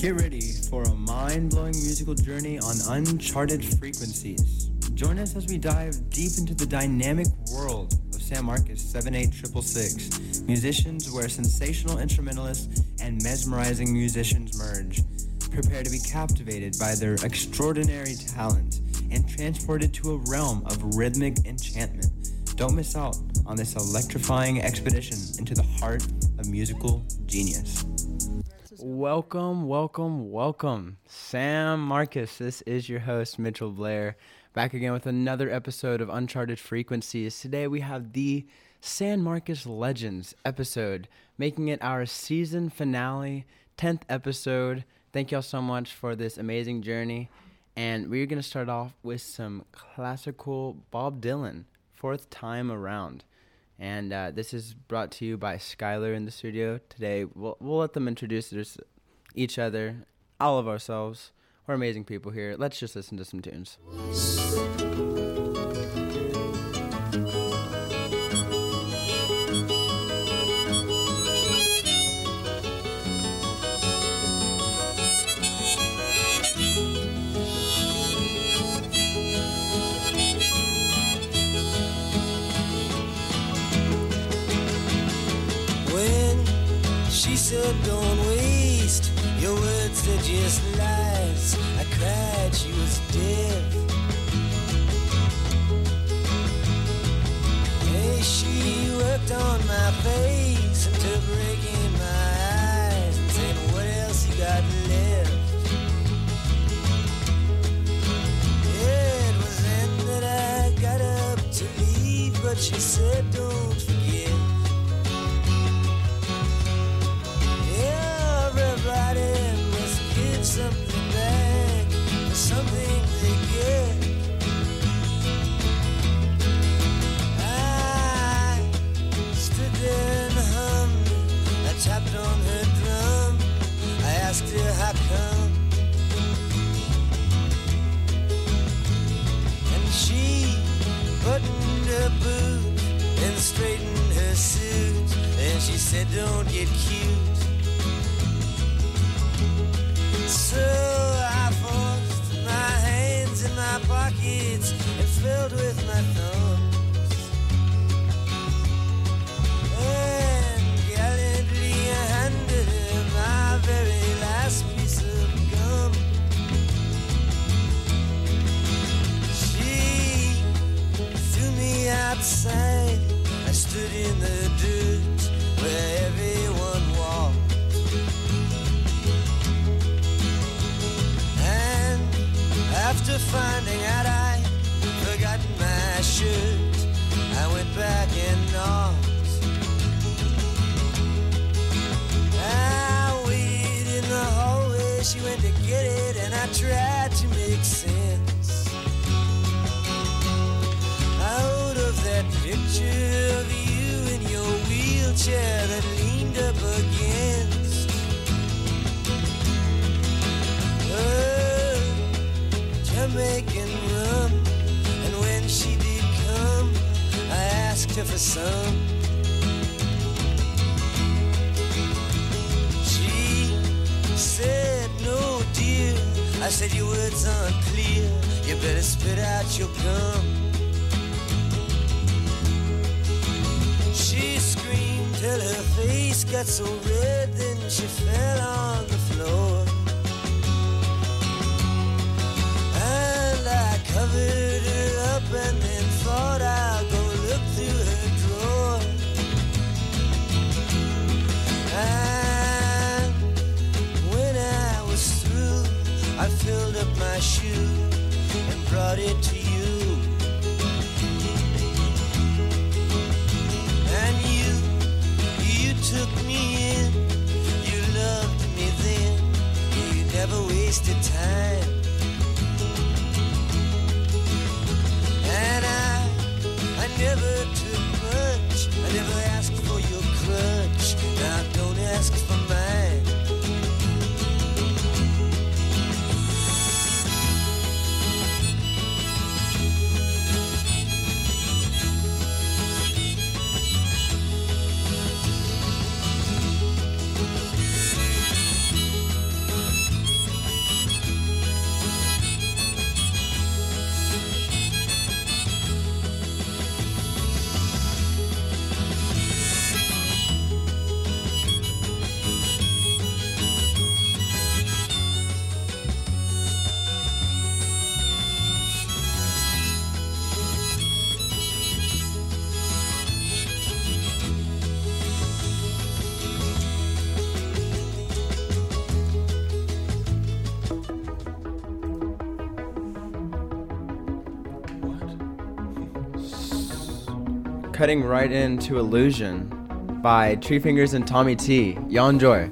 Get ready for a mind blowing musical journey on uncharted frequencies. Join us as we dive deep into the dynamic world of San Marcos 78666, musicians where sensational instrumentalists and mesmerizing musicians merge. Prepare to be captivated by their extraordinary talent and transported to a realm of rhythmic enchantment. Don't miss out on this electrifying expedition into the heart of musical genius. Welcome, welcome, welcome. San Marcos, This is your host, Mitchell Blair, back again with another episode of Uncharted Frequencies. Today we have the San Marcos Legends episode, making it our season finale, 10th episode. Thank y'all so much for this amazing journey. And we're going to start off with some classical Bob Dylan, fourth time around. And uh, this is brought to you by Skyler in the studio. Today, we'll, we'll let them introduce each other, all of ourselves. We're amazing people here. Let's just listen to some tunes. Said don't waste your words, they're just lies. I cried, she was dead. Hey, she worked on my face until breaking my eyes and saying, What else you got left? It was then that I got up to leave, but she said, Don't said don't get cute. So I forced my hands in my pockets and filled with my thumbs. And gallantly I handed her my very last piece of gum. She threw me outside. I stood in the dirt after finding out forgotten my shirt, I went back. I waited in the hallway, she went to get it, and I tried to make sense out of that picture of you wheelchair that leaned up against her Jamaican rum. And when she did come, I asked her for some. She said, No, dear. I said, Your words aren't clear. You better spit out your gum. Till her face got so red, then she fell on the floor. And I covered her up and then thought I'll go look through her drawer. And when I was through, I filled up my shoe and brought it to wasted time. And I, I never took much. I never asked for your crutch. Now don't ask for cutting right into Illusion by Tree Fingers and TommieTee. Y'all enjoy.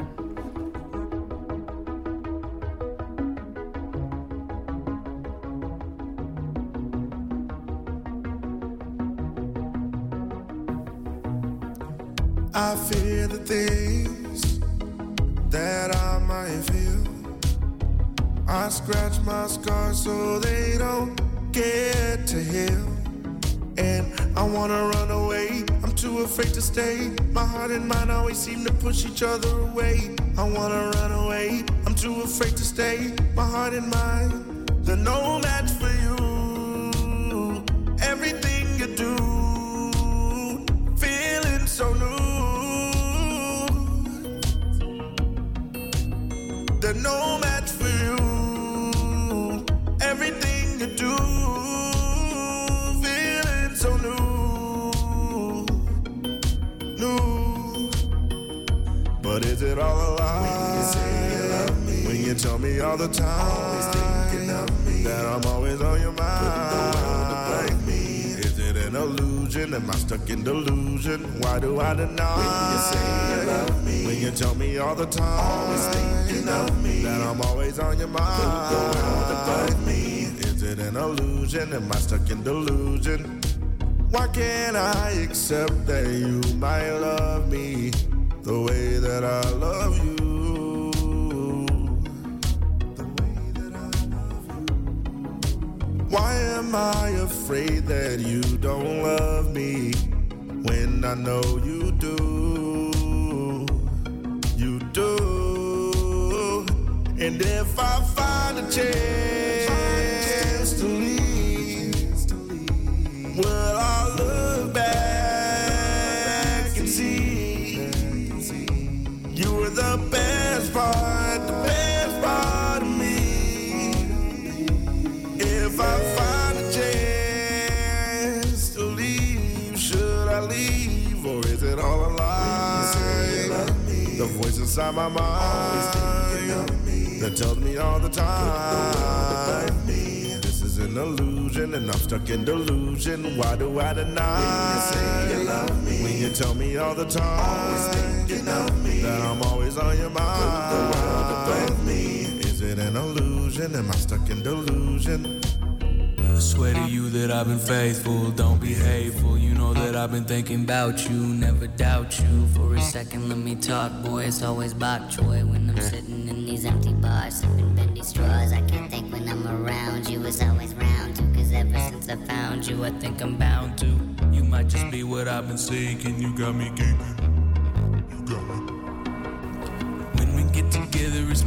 Inside my mind that tells me all the time this is an illusion and I'm stuck in delusion. Why do I deny? When you say you love me, when you tell me all the time, always thinking of me, that I'm always on your mind. The world above me. Is it an illusion? Am I stuck in delusion? Swear to you that I've been faithful, don't be hateful. You know that I've been thinking about you, never doubt you. For a second, let me talk, boy. It's always about joy when I'm sitting in these empty bars, sipping bendy straws. I can't think when I'm around you. It's always round two, cause ever since I found you, I think I'm bound to. You might just be what I've been seeking. You got me geeking.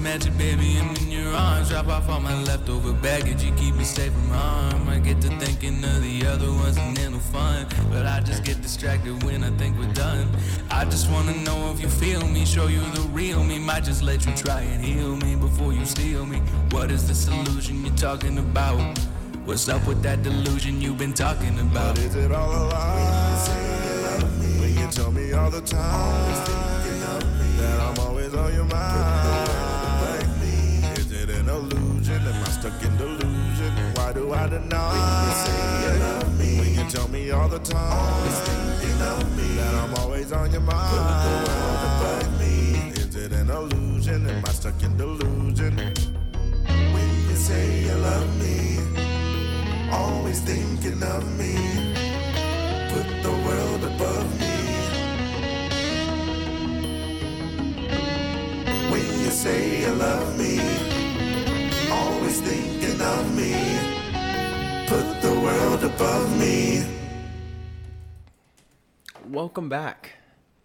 It's magic, baby. I'm in your arms. Drop off all my leftover baggage. You keep me safe from harm. I get to thinking of the other ones and they're no fun. But I just get distracted when I think we're done. I just wanna know if you feel me. Show you the real me. Might just let you try and heal me before you steal me. What is this illusion you're talking about? What's up with that delusion you've been talking about? But is it all a lie? When you tell me all the time that I'm always on your mind. Stuck in delusion? Why do I deny? When you tell me all the time always thinking of me that I'm always on your mind. Me. Is it an illusion? Am I stuck in delusion? When you say you love me, always thinking of me. Put the world above me. When you say you love me, always thinking of me. Put the world above me. Welcome back.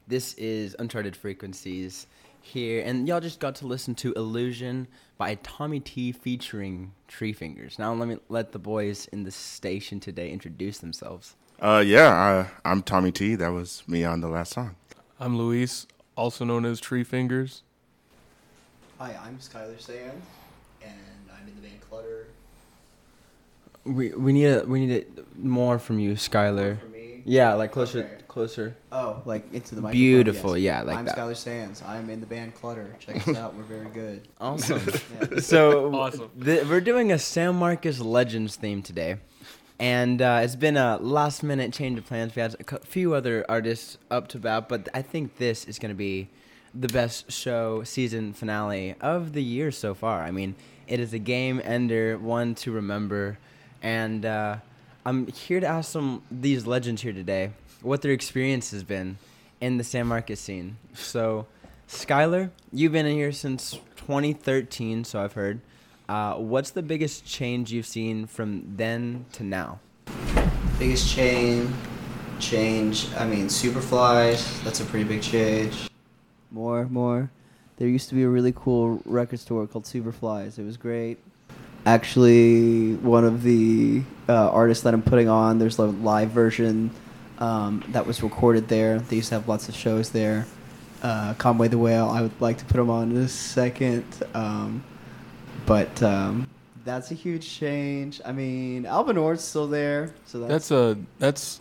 This is Uncharted Frequencies here, and y'all just got to listen to Illusion by TommieTee featuring Tree Fingers. Now let me let the boys in the station today introduce themselves. Uh, yeah, uh, I'm TommieTee. That was me on the last song. I'm Luis, also known as Tree Fingers. Hi, I'm Skyler Sand, and I'm in the band CLTTR. We we need a, we need it more from you, Skyler. For me, Yeah, like closer Okay. closer. oh, like into the microphone. Beautiful, yes. yeah, like I'm that. Skyler Sands. I'm in the band CLTTR. Check us out. We're very good. Awesome. Yeah. so Awesome. th- we're doing a San Marcos Legends theme today. And uh, it's been a last minute change of plans. We had a few other artists up to bat, but I think this is going to be the best show season finale of the year so far. I mean, it is a game ender, one to remember. And uh, I'm here to ask some these legends here today what their experience has been in the San Marcos scene. So, Skyler, you've been in here since 2013, so I've heard. Uh, what's the biggest change you've seen from then to now? Biggest change, change. I mean, Superfly. That's a pretty big change. More, more. There used to be a really cool record store called Superflies. It was great. Actually, one of the uh, artists that I'm putting on, there's a live version um, that was recorded there. They used to have lots of shows there. Uh, Conway the Whale, I would like to put him on in a second. Um, but um, that's a huge change. I mean, Albanor's still there, so that's, That's a that's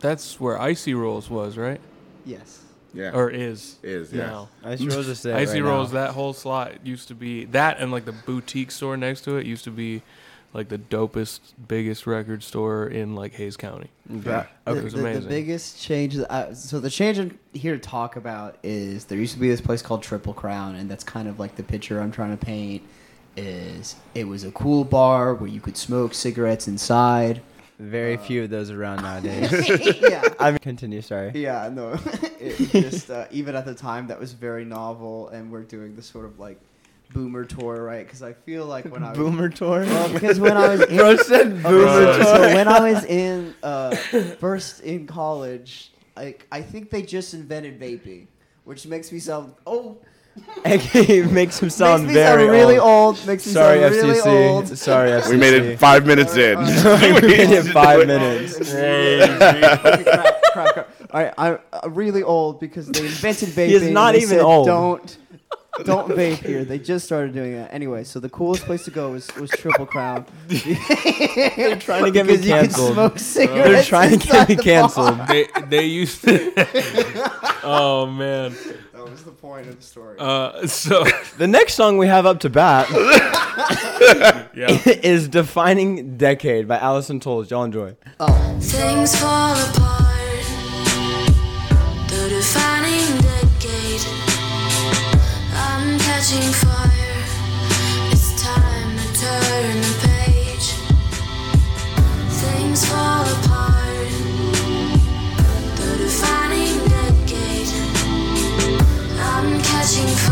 that's where Icy Rolls was, right? yes. Yeah. Or is Is, yes. now. Icy Rolls is there Icy right Rolls, now. that whole slot used to be that and like the boutique store next to it used to be like the dopest, biggest record store in like Hays County. But- It The, was the- the biggest change. that I- so the change I'm here to talk about is there used to be this place called Triple Crown, and that's kind of like the picture I'm trying to paint. Is it was a cool bar where you could smoke cigarettes inside. Very few of those around nowadays. yeah, I mean, continue. Sorry. yeah, no. it just uh, even at the time that was very novel, and we're doing this sort of like boomer tour, right? Because I feel like when I was Boomer tour. Well, because when I was in, Bro said Okay, boomer so, so when I was in uh, first in college, like I think they just invented vaping, which makes me sound oh Okay, makes him sound makes me very sound really old. old. Makes me Sorry, sound really FCC. old. Sorry, FCC. We made it five minutes in. we made it five minutes. Okay, crap, crap, crap. All right, I'm uh, really old because they invented vaping. He is not They even said, old. Don't don't vape here. They just started doing it. Anyway, so the coolest place to go was, was Triple Crown. They're trying to get me because you could canceled. smoke They're trying to get inside me the canceled. bar. they they used to Oh man. That was the point of the story. Uh so The next song we have up to bat yeah. is "Defining Decade" by Allison Tolles. Y'all enjoy. Things fall apart. The defining decade. I'm catching fire. I'm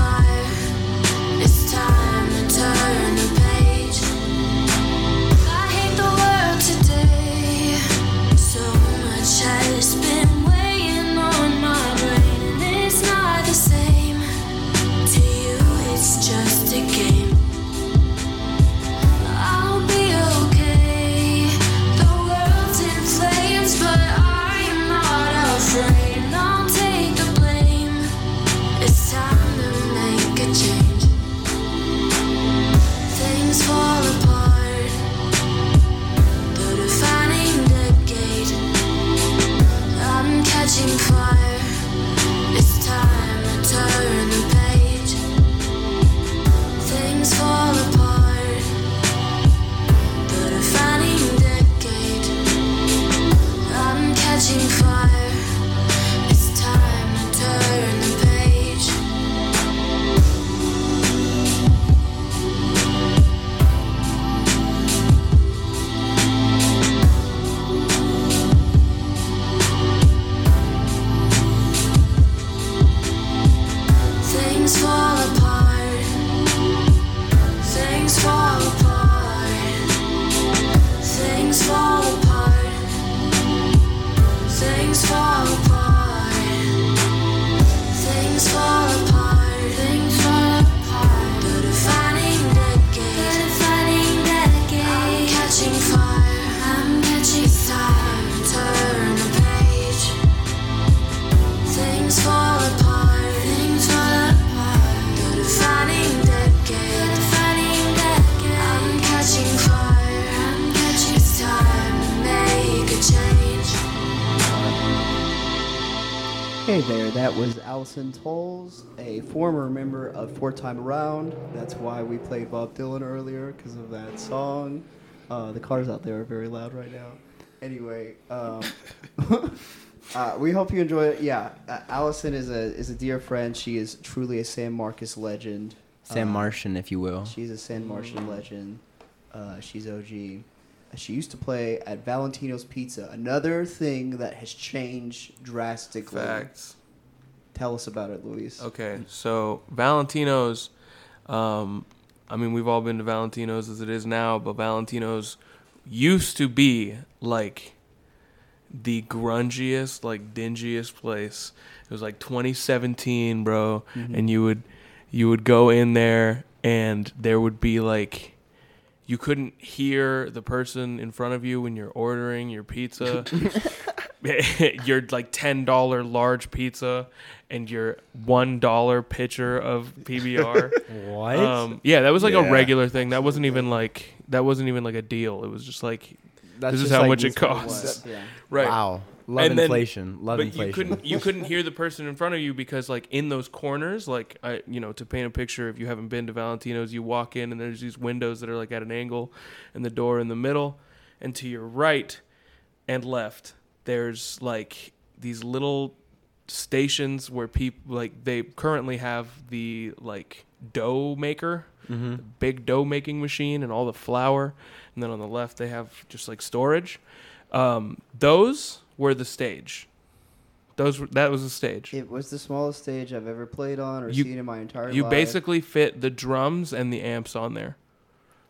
Hey there, that was Allison Tolles, a former member of Fourth Time Around. That's why we played Bob Dylan earlier, because of that song. Uh, the cars out there are very loud right now. Anyway, um, uh, we hope you enjoy it. Yeah, uh, Allison is a is a dear friend. She is truly a San Marcos legend. Sam Um, Martian, if you will. She's a San Martian legend. Uh, she's OG. She used to play at Valentino's Pizza. Another thing that has changed drastically. Facts. Tell us about it, Luis. Okay, so Valentino's, um, I mean, we've all been to Valentino's as it is now, but Valentino's used to be like the grungiest, like dingiest place. It was like 2017, bro, Mhm. and you would you would go in there and there would be like you couldn't hear the person in front of you when you're ordering your pizza. your like ten dollar large pizza and your one dollar pitcher of PBR. What? Um, yeah, that was like Yeah. a regular thing. That wasn't even like that wasn't even like a deal. It was just like That's this is how like- much it That's what it costs. Yeah. Right. Wow. Love And then- inflation. Love but inflation. you couldn't you couldn't hear the person in front of you because like in those corners, like I you know to paint a picture, if you haven't been to Valentino's, you walk in and there's these windows that are like at an angle, and the door in the middle, and to your right and left, there's like these little stations where people like they currently have the like dough maker Mm-hmm. big dough making machine and all the flour and then on the left they have just like storage um, those were the stage those were, that was the stage It was the smallest stage I've ever played on or You- seen in my entire life. you life. basically fit the drums and the amps on there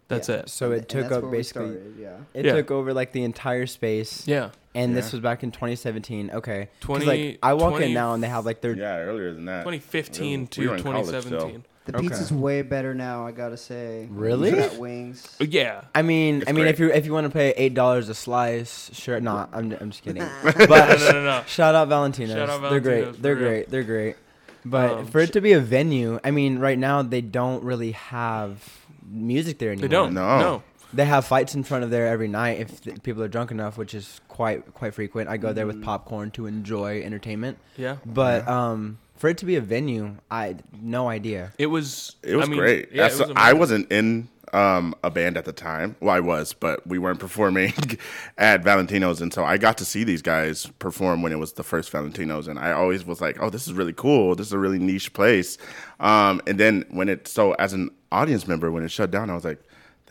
that's Yeah. it So And it took that's up we basically. started, yeah. It Yeah. took over like the entire space. yeah And this was back in 2017. Okay. 'Cause, 20 like I walk 20 in now and they have like their Yeah, earlier than that. 2015 We to were in college still. 2017 The Okay. pizza's way better now, I gotta say. Really? Got wings. Yeah I mean, It's I mean, if you if you want to pay eight dollars a slice, sure. No, I'm I'm just kidding. But no, no, no. shout out Valentino's. Shout out They're Valentino's, great. They're real. great. They're great. But Um, for it to be a venue, I mean, right now they don't really have music there anymore. they don't No. no They have fights in front of there every night if th- people are drunk enough, which is quite quite frequent. I go there with Mm. popcorn to enjoy entertainment. yeah But um, for it to be a venue, I no idea. it was It was I mean, great. yeah, it was I wasn't in um, a band at the time. Well, I was, but we weren't performing at Valentino's, and so I got to see these guys perform when it was the first Valentino's, and I always was like, "Oh, this is really cool. This is a really niche place." Um, and then when it so as an audience member, when it shut down, I was like.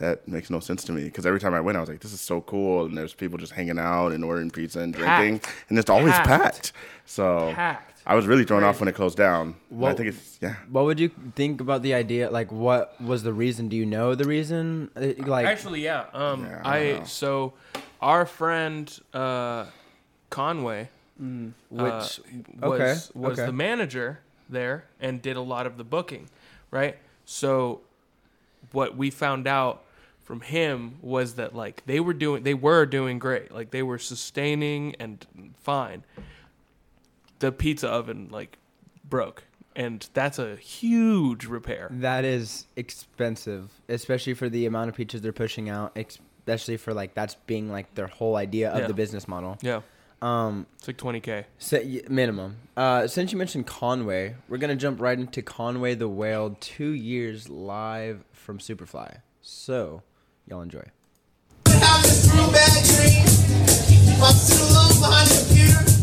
That makes no sense to me because every time I went, I was like, "This is so cool!" And there's people just hanging out and ordering pizza and drinking, Packed. and it's always Packed. packed. So packed I was really thrown off when it closed down. And I think it's yeah. What would you think about the idea? Like, what was the reason? Do you know the reason? Uh, Like, Actually, yeah. Um, Yeah, I I so our friend uh, Conway, Mm. uh, which was okay, was okay. the manager there and did a lot of the booking, right? So what we found out from him was that like they were doing they were doing great, like they were sustaining and fine. The pizza oven like broke, and that's a huge repair. that is expensive, especially for the amount of pizzas they're pushing out. Especially for like that's being like their whole idea of Yeah. the business model. Yeah, Um, it's like twenty k. So, minimum. Uh, since you mentioned Conway, we're gonna jump right into Conway the Whale, two years live from Superfly. So, y'all enjoy. have this real bad dream. I'm sitting alone behind the computer, and I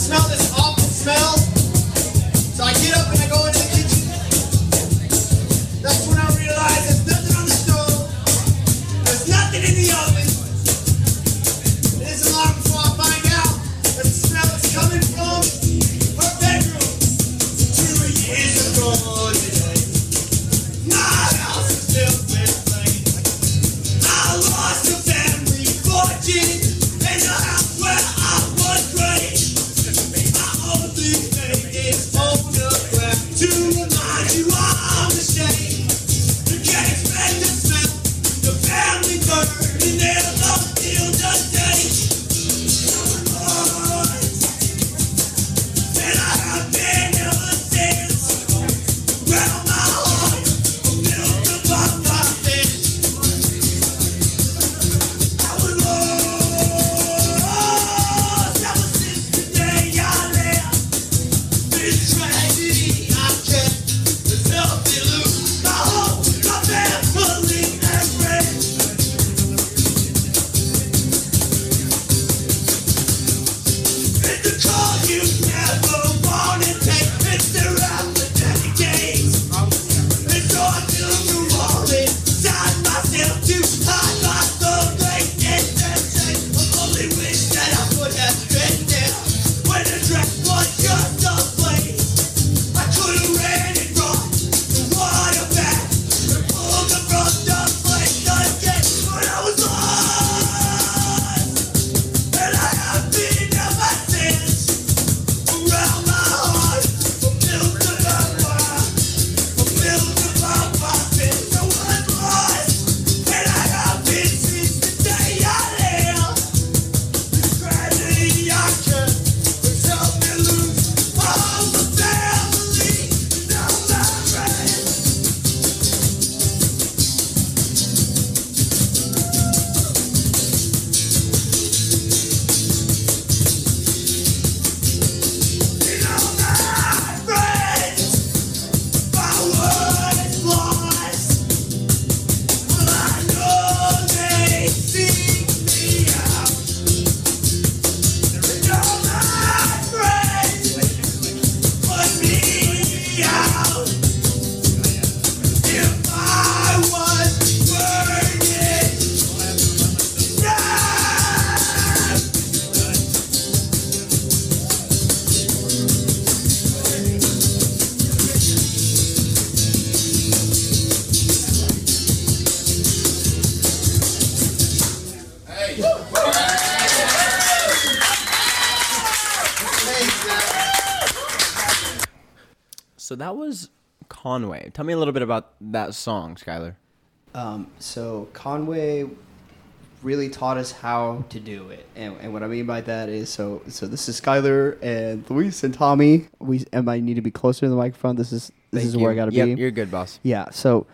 smell this awful smell. So I get up that was Conway. Tell me a little bit about that song, Skyler. Um, so Conway really taught us how to do it, and, and what I mean by that is so so this is Skyler and Luis and Tommy. We and I need to be closer to the microphone. This is this Thank is where I got to Yep, be. you're good, boss. Yeah. So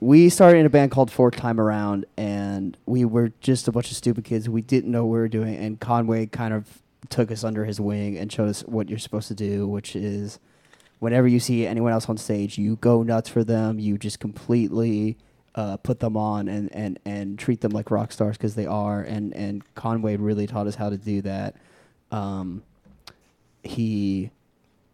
we started in a band called Fourth Time Around, and we were just a bunch of stupid kids. We didn't know what we were doing, and Conway kind of took us under his wing and showed us what you're supposed to do, which is whenever you see anyone else on stage, you go nuts for them. You just completely uh, put them on and, and, and treat them like rock stars because they are. And, and Conway really taught us how to do that. Um, he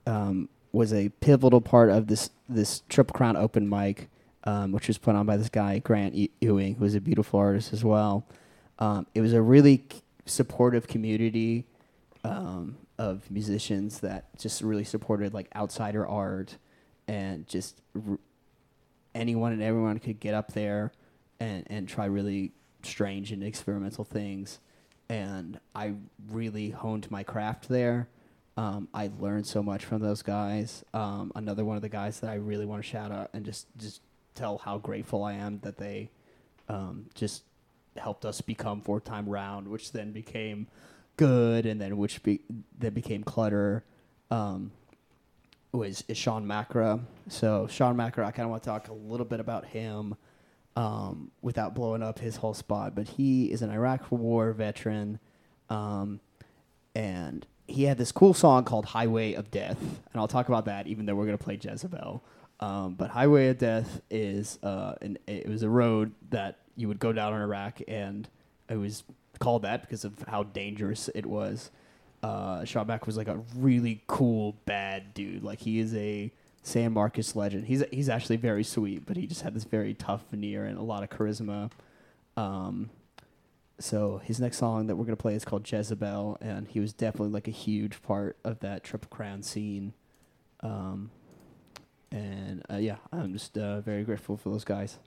um, was a pivotal part of this this Triple Crown open mic, um, which was put on by this guy Grant Ewing, who is a beautiful artist as well. Um, it was a really supportive community um, of musicians that just really supported like outsider art and just r- anyone and everyone could get up there and, and try really strange and experimental things. And I really honed my craft there. Um, I learned so much from those guys. Um, another one of the guys that I really want to shout out and just, just tell how grateful I am that they um, just helped us become four time round, which then became good, and then which be, then became CLTTR. Um, was is Sean Macra. So Sean Macra, I kind of want to talk a little bit about him um, without blowing up his whole spot. But he is an Iraq War veteran, um, and he had this cool song called "Highway of Death," and I'll talk about that even though we're gonna play Jezebel. Um, but Highway of Death is uh, an, it was a road that you would go down in Iraq, and it was called that because of how dangerous it was. Uh, Sean was like a really cool bad dude. Like he is a San Marcos legend. He's he's actually very sweet, but he just had this very tough veneer and a lot of charisma. Um, so his next song that we're gonna play is called Jezebel, and he was definitely like a huge part of that Triple Crown scene. Um, and uh, yeah, I'm just uh, very grateful for those guys.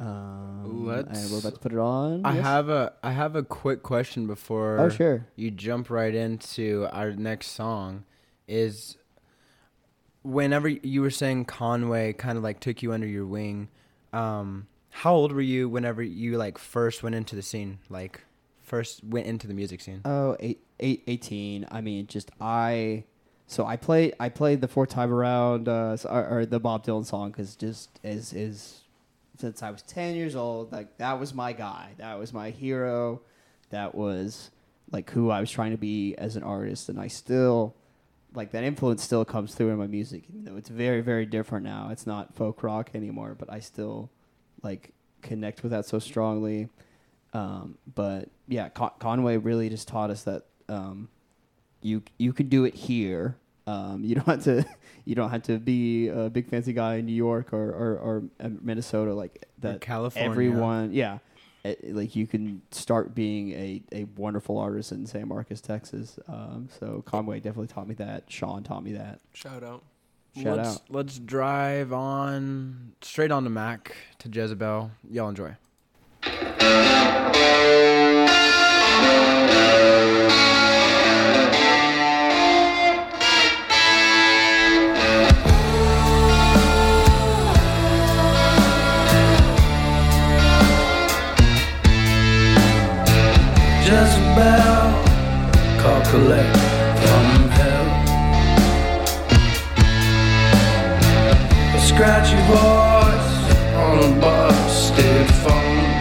Um, and we're about to put it on. I yes? have a I have a quick question before. Oh, sure. You jump right into our next song. Is whenever you were saying Conway kind of like took you under your wing. Um, how old were you whenever you like first went into the scene? Like first went into the music scene. Oh, eight, eight, 18. I mean, just I. So I played I played the fourth time around, uh, or, or the Bob Dylan song, because just is is since I was ten years old, like that was my guy, that was my hero, that was like who I was trying to be as an artist, and I still like that influence still comes through in my music, even though it's very very different now. It's not folk rock anymore, but I still like connect with that so strongly. Um, but yeah, Con- Conway really just taught us that um, you you can do it here. Um, you don't have to you don't have to be a big fancy guy in New York or or, or uh, Minnesota like that. California. Everyone, yeah, Eh, like you can start being a, a wonderful artist in San Marcos, Texas. Um, so Conway definitely taught me that. Sean taught me that. Shout out. Shout let's, out. Let's drive on straight on to Mac to Jezebel. Y'all enjoy. Jezebel, call collect from hell. A scratchy voice on a busted phone.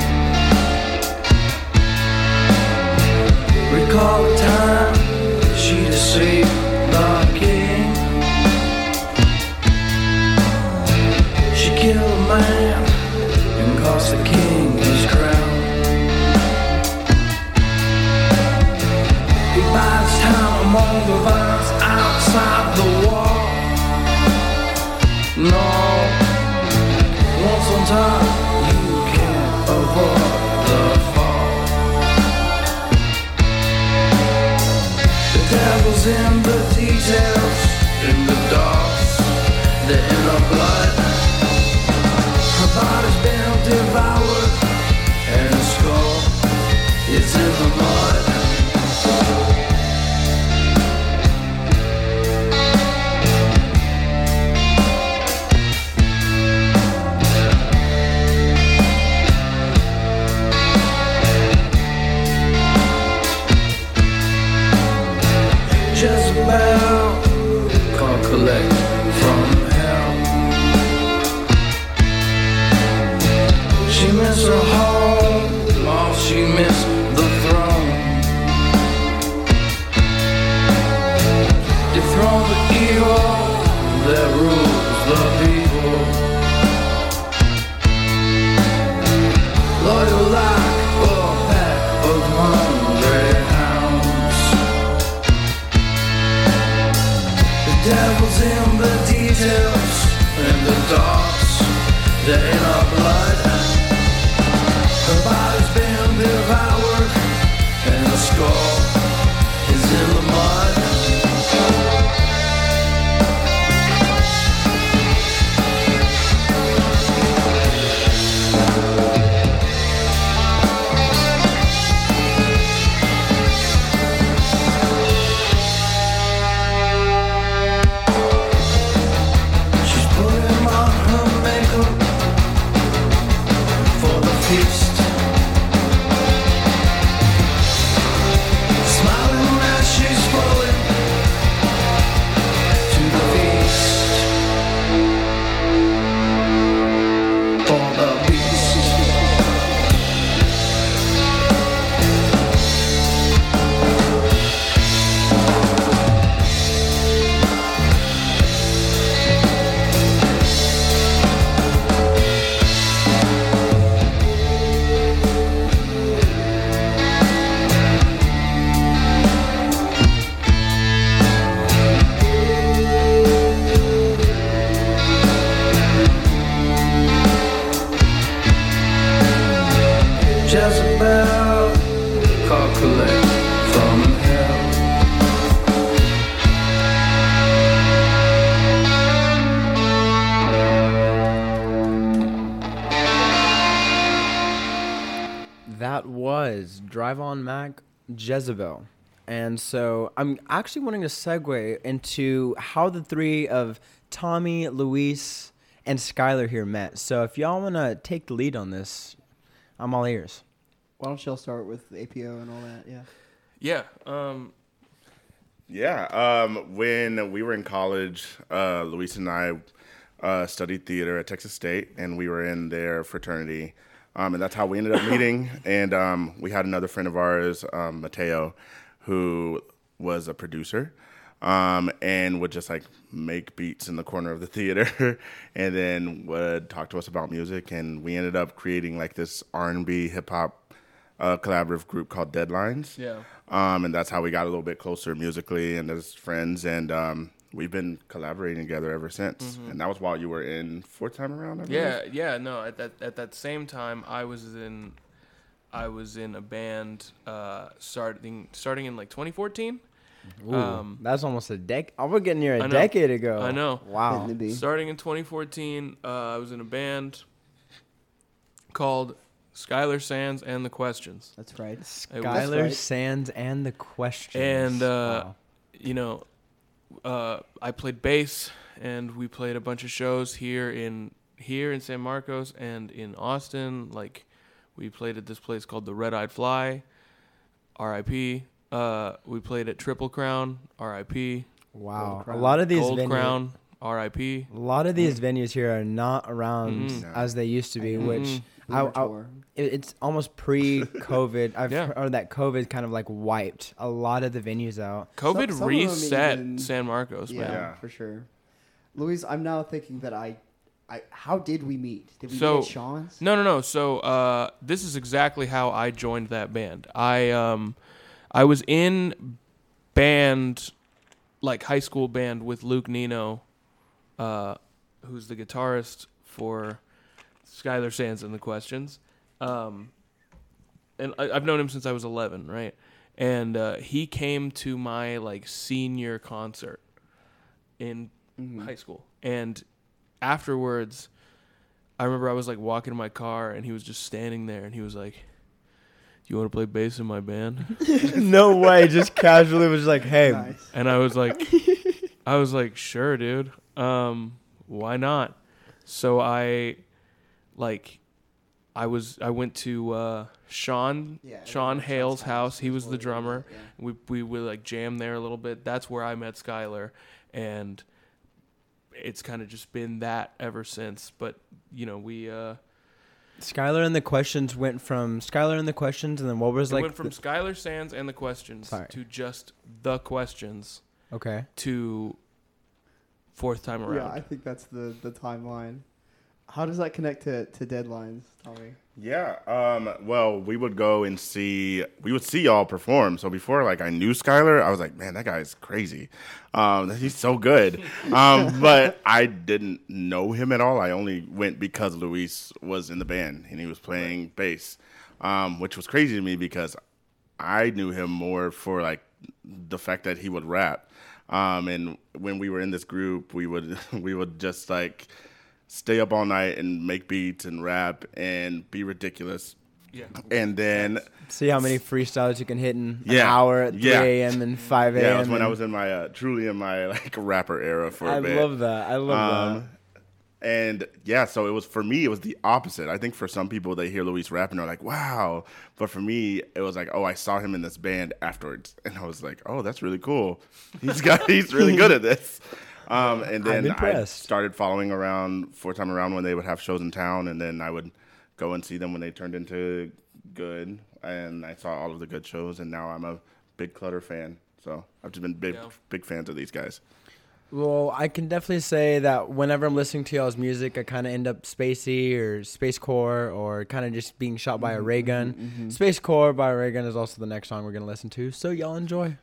Recall outside the wall. No, once on top, you can't avoid the fall. The devil's in the details, in the dogs, the inner blood. Her body's Jezebel. And so I'm actually wanting to segue into how the three of Tommy, Luis, and Skyler here met. So if y'all want to take the lead on this, I'm all ears. Why don't y'all start with APO and all that? Yeah. Yeah. Um, Yeah. Um, when we were in college, uh, Luis and I uh, studied theater at Texas State, and we were in their fraternity. Um, and that's how we ended up meeting. And um, we had another friend of ours, um, Mateo, who was a producer um, and would just like make beats in the corner of the theater, and then would talk to us about music. And we ended up creating like this R and B hip hop uh, collaborative group called Deadlines. Yeah. Um, and that's how we got a little bit closer musically and as friends. And um, we've been collaborating together ever since. Mhm. And that was while you were in fourth time around. I Yeah, believe? yeah, no. At that at that same time, I was in, I was in a band uh, starting starting in like 2014. Ooh, that's almost a dec. I was getting near a decade ago. I know. Wow. Starting in 2014, uh, I was in a band called Skyler Sands and the Questions. That's right. Skyler Sands and the questions. And uh, Wow. you know, uh, I played bass, and we played a bunch of shows here in here in San Marcos and in Austin. Like, we played at this place called the Red Eyed Fly, R.I.P. Uh, we played at Triple Crown, R.I.P. Wow. A lot of these Gold venues- Crown, R.I.P. A lot of these venues here are not around Mhm. as they used to be, Mhm. which We I, were I- it's almost pre-COVID. I've Yeah. heard that COVID kind of like wiped a lot of the venues out. COVID Some- some reset even- San Marcos, yeah, man. for sure. Luis, I'm now thinking that I, I, how did we meet? Did we so meet at Sean's? no no no so uh, this is exactly how i joined that band i um i was in band like high school band with luke nino uh who's the guitarist for skyler sands and the questions um and I, i've known him since i was 11 right and uh, he came to my like senior concert in Mhm. high school and afterwards I remember I was like walking in my car and he was just standing there and he was like, do "You want to play bass in my band?" no way, just casually was like, "Hey." And I was like, I was like, "Sure, dude. Um, why not?" So I, like, I was I went to uh, Sean Yeah, Sean Hale's house. He was the drummer. We we would like jam there a little bit. That's where I met Skyler, and it's kind of just been that ever since. But you know, we uh, Skyler and the questions went from Skyler and the questions, and then what was it like? went from the- Skyler Sands and the questions Sorry. to just the questions. Okay. To fourth time around. Yeah. I think that's the the timeline. How does that connect to, to deadlines, Tommie? Yeah. Um, well, we would go and see we would see y'all perform. So before like I knew Skyler, I was like, man, that guy's crazy. Um, he's so good. Um, but I didn't know him at all. I only went because Luis was in the band and he was playing bass. Um, which was crazy to me because I knew him more for like the fact that he would rap. Um, and when we were in this group, we would we would just like stay up all night and make beats and rap and be ridiculous. Yeah. And then See how many freestyles you can hit in an Yeah. hour at 3 Yeah. a.m. and 5 a.m. yeah, it was when I was in my uh, truly in my like rapper era for a I bit. I love that. I love Um, And yeah, so it was for me. It was the opposite. I think for some people, they hear Luis rap and they're like, "Wow!" But for me, it was like, "Oh, I saw him in this band afterwards," and I was like, "Oh, that's really cool. He's got he's really good at this." Um, and then I started following around four time around when they would have shows in town, and then I would go and see them when they turned into good. And I saw all of the good shows, and now I'm a big CLTTR fan. So I've just been big Yeah. big fans of these guys. Well, I can definitely say that whenever I'm listening to y'all's music, I kind of end up spacey or space core or kind of just being shot by a ray gun. Space core by a ray gun is also the next song we're gonna listen to. So y'all enjoy.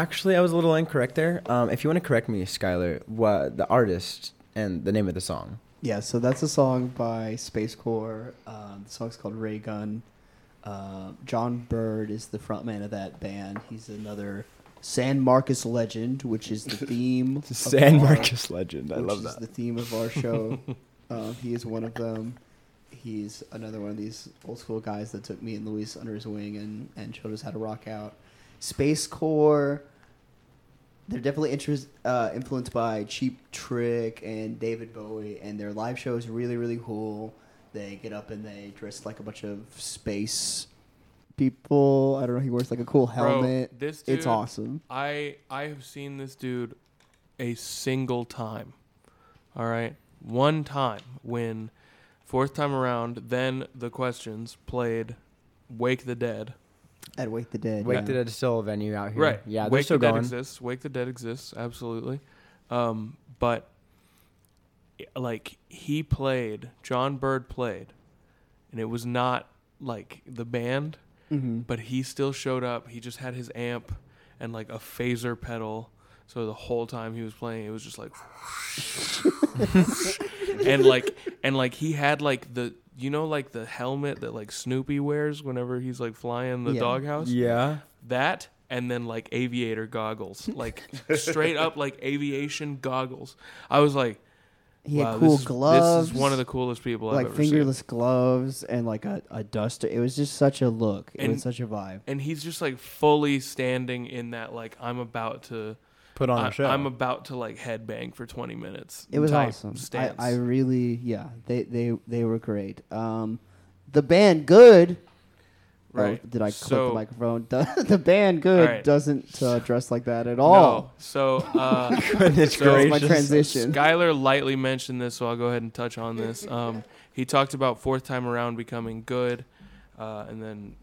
Actually I was a little incorrect there. Um, if you want to correct me, Skyler, what the artist and the name of the song? Yeah, so that's a song by Space Core. Um, the song's called Ray Gun. Uh, John Bird is the frontman of that band. He's another San Marcos legend, which is the theme. of San our- Marcos legend. I which love is that. the theme of our show. um, he is one of them. He's another one of these old school guys that took me and Luis under his wing and, and showed us how to rock out. Space Core. They're definitely interest, uh, influenced by Cheap Trick and David Bowie, and their live show is really, really cool. They get up and they dress like a bunch of space people. I don't know. He wears like a cool helmet. Bro, this it's awesome. I I have seen this dude a single time. All right, one time when fourth time around. Then the questions played "Wake the Dead." At Wake the Dead. Wake yeah. the Dead is still a venue out here. Right. Yeah, Wake still the Dead exists. Wake the Dead exists. Absolutely. Um, but like he played, John Bird played, and it was not like the band, Mhm. but he still showed up. He just had his amp and like a phaser pedal. So the whole time he was playing, it was just like, and like, and like he had like the, you know, like the helmet that like Snoopy wears whenever he's like flying the Yeah. doghouse. Yeah. That and then like aviator goggles, like straight up like aviation goggles. I was like, He had wow, cool this is, gloves. This is one of the coolest people I've like ever seen. fingerless gloves and like a, a duster. It was just such a look. It And- was such a vibe. and he's just like fully standing in that like I'm about to Put on a I- show. I'm about to like headbang for 20 minutes. It was awesome. I, I really, yeah, they they they were great. Um, the band Good. Oh, Right. did I click So- the microphone? The, the band Good All right. doesn't uh, dress like that at No. all. So, uh, Goodness so That's my transition. Skyler lightly mentioned this, so I'll go ahead and touch on this. Um, he talked about fourth time around becoming good, uh, and then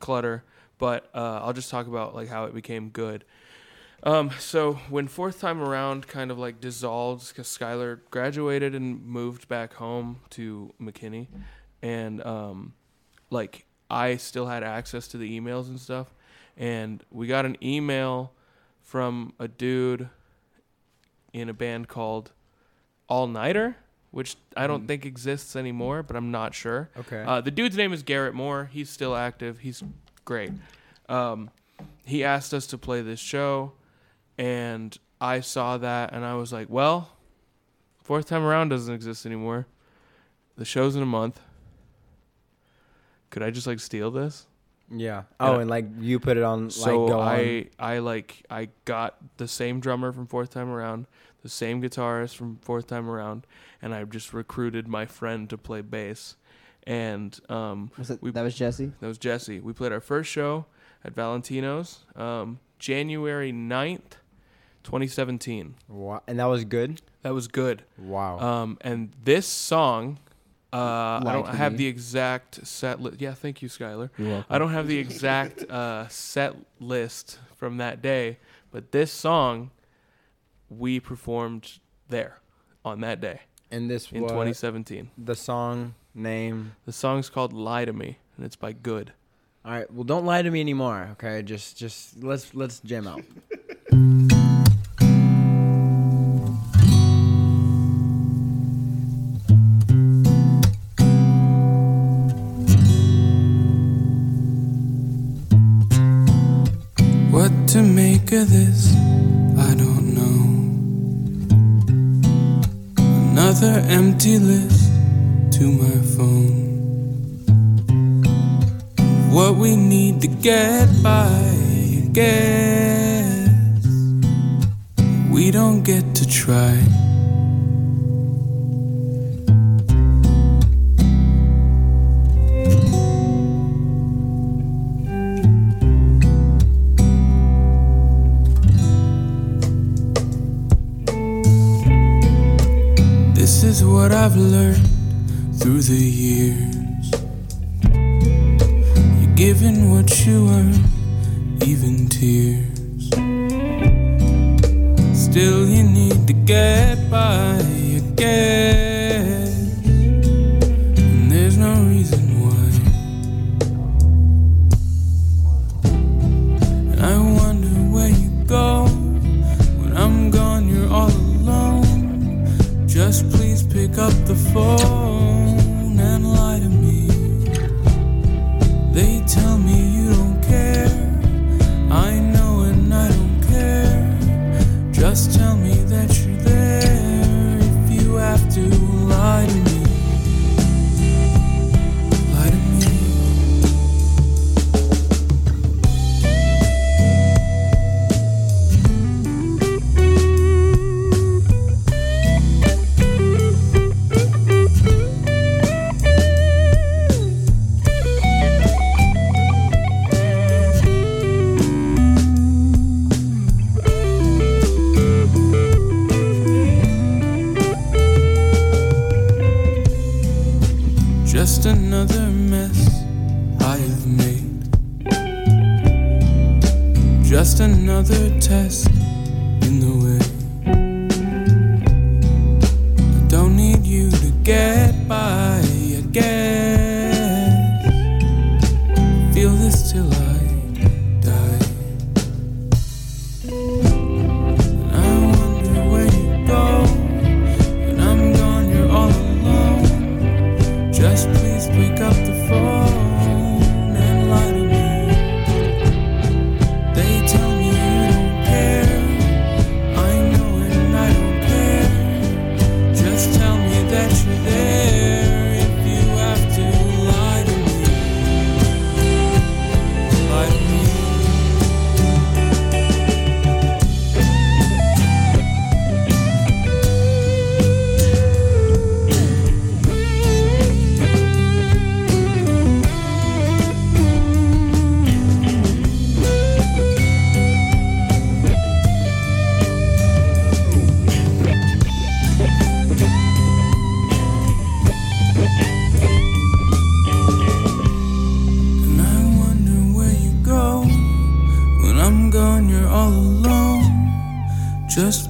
CLTTR. But uh, I'll just talk about like how it became good. Um, so when fourth time around kind of like dissolved because Skyler graduated and moved back home to McKinney, and um, like I still had access to the emails and stuff, and we got an email from a dude in a band called All Nighter, which I don't think exists anymore, but I'm not sure. Okay. Uh, the dude's name is Garrett Moore. He's still active. He's great. Um, he asked us to play this show, and I saw that, and I was like, well, fourth time around doesn't exist anymore. The show's in a month. Could I just like steal this? yeah. Oh, And- and like you put it on. So like, go I on. I like I got the same drummer from fourth time around, the same guitarist from fourth time around, and I just recruited my friend to play bass. And um, Was it we, that was Jesse? that was Jesse. We played our first show at Valentino's, um, January 9th, 2017. Wow. And that was good. That was good. Wow. Um, and this song, uh, I don't to have the exact set list. Yeah, thank you, Skyler. You're welcome. I don't have the exact uh, set list from that day, but this song we performed there on that day and this in was 2017. the song name. The song's called "Lie to Me" and it's by Good. All right. Well, don't lie to me anymore. Okay. Just, just let's let's jam out. to make of this, I don't know. Another empty list to my phone. What we need to get by, I guess. We don't get to try. Is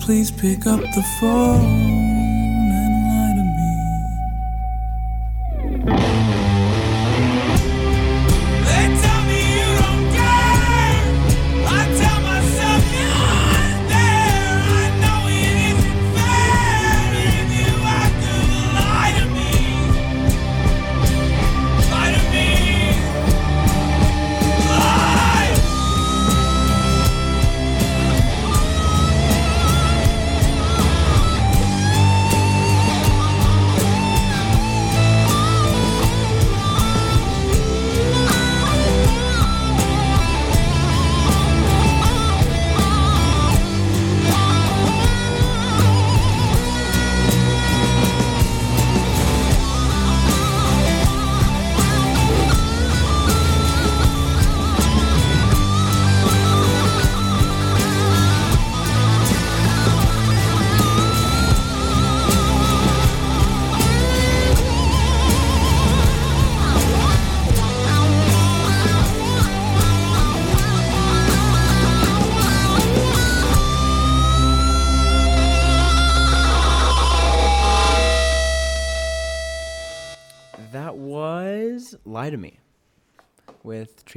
please pick up the phone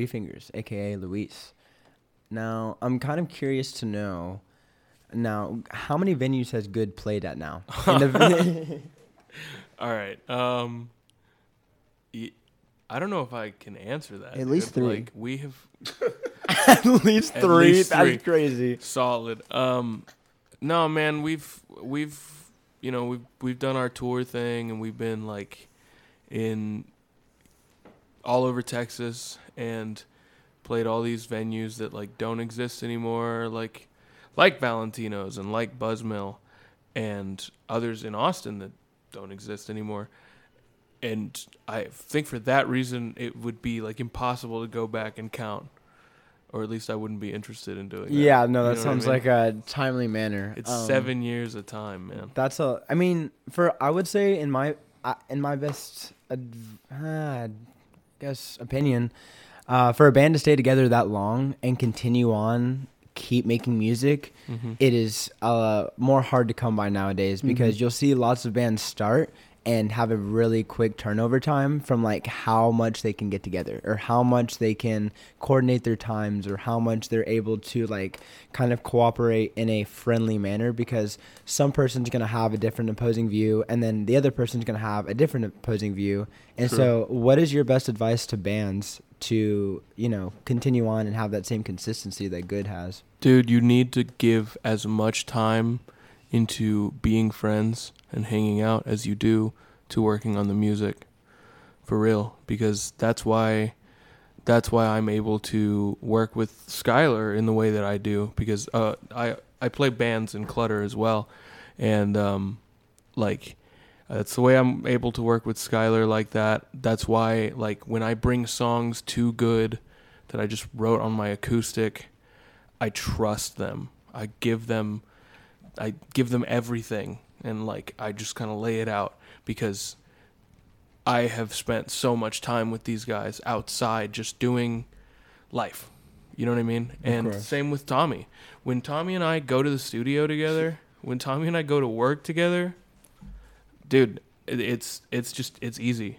with Tree Fingers, aka Luis. Now, I'm kind of curious to know now how many venues has Good played at now? The- All right. Um, y- I don't know if I can answer that. At least dude. three. Like we have At least At three? least That's three. crazy. Solid. Um, no, man, we've we've you know we've we've done our tour thing and we've been like in all over Texas and played all these venues that like don't exist anymore, like like Valentino's and like Buzzmill and others in Austin that don't exist anymore. And I think for that reason it would be like impossible to go back and count. Or at least I wouldn't be interested in doing that. Yeah, no, You that know what I sounds mean? like a timely manner. It's Um, seven years of time, man. That's a. I mean, for I would say in my uh, in my best, uh, guess opinion, uh, for a band to stay together that long and continue on, keep making music, Mhm. it is uh, more hard to come by nowadays because Mhm. you'll see lots of bands start and have a really quick turnover time from like how much they can get together or how much they can coordinate their times or how much they're able to like kind of cooperate in a friendly manner because some person's going to have a different opposing view and then the other person's going to have a different opposing view and True. so what is your best advice to bands to you know continue on and have that same consistency that good has. Dude, you need to give as much time into being friends and hanging out as you do to working on the music. For real, because that's why that's why I'm able to work with Skyler in the way that I do. Because uh I I play bands in CLTTR as well. And um like that's the way I'm able to work with Skyler like that. That's why like when I bring songs too good that I just wrote on my acoustic I trust them. I give them I give them everything and like I just kind of lay it out because I have spent so much time with these guys outside just doing life. You know what I mean? And same with Tommie. When Tommie and I go to the studio together, when Tommie and I go to work together, dude, it's it's just it's easy.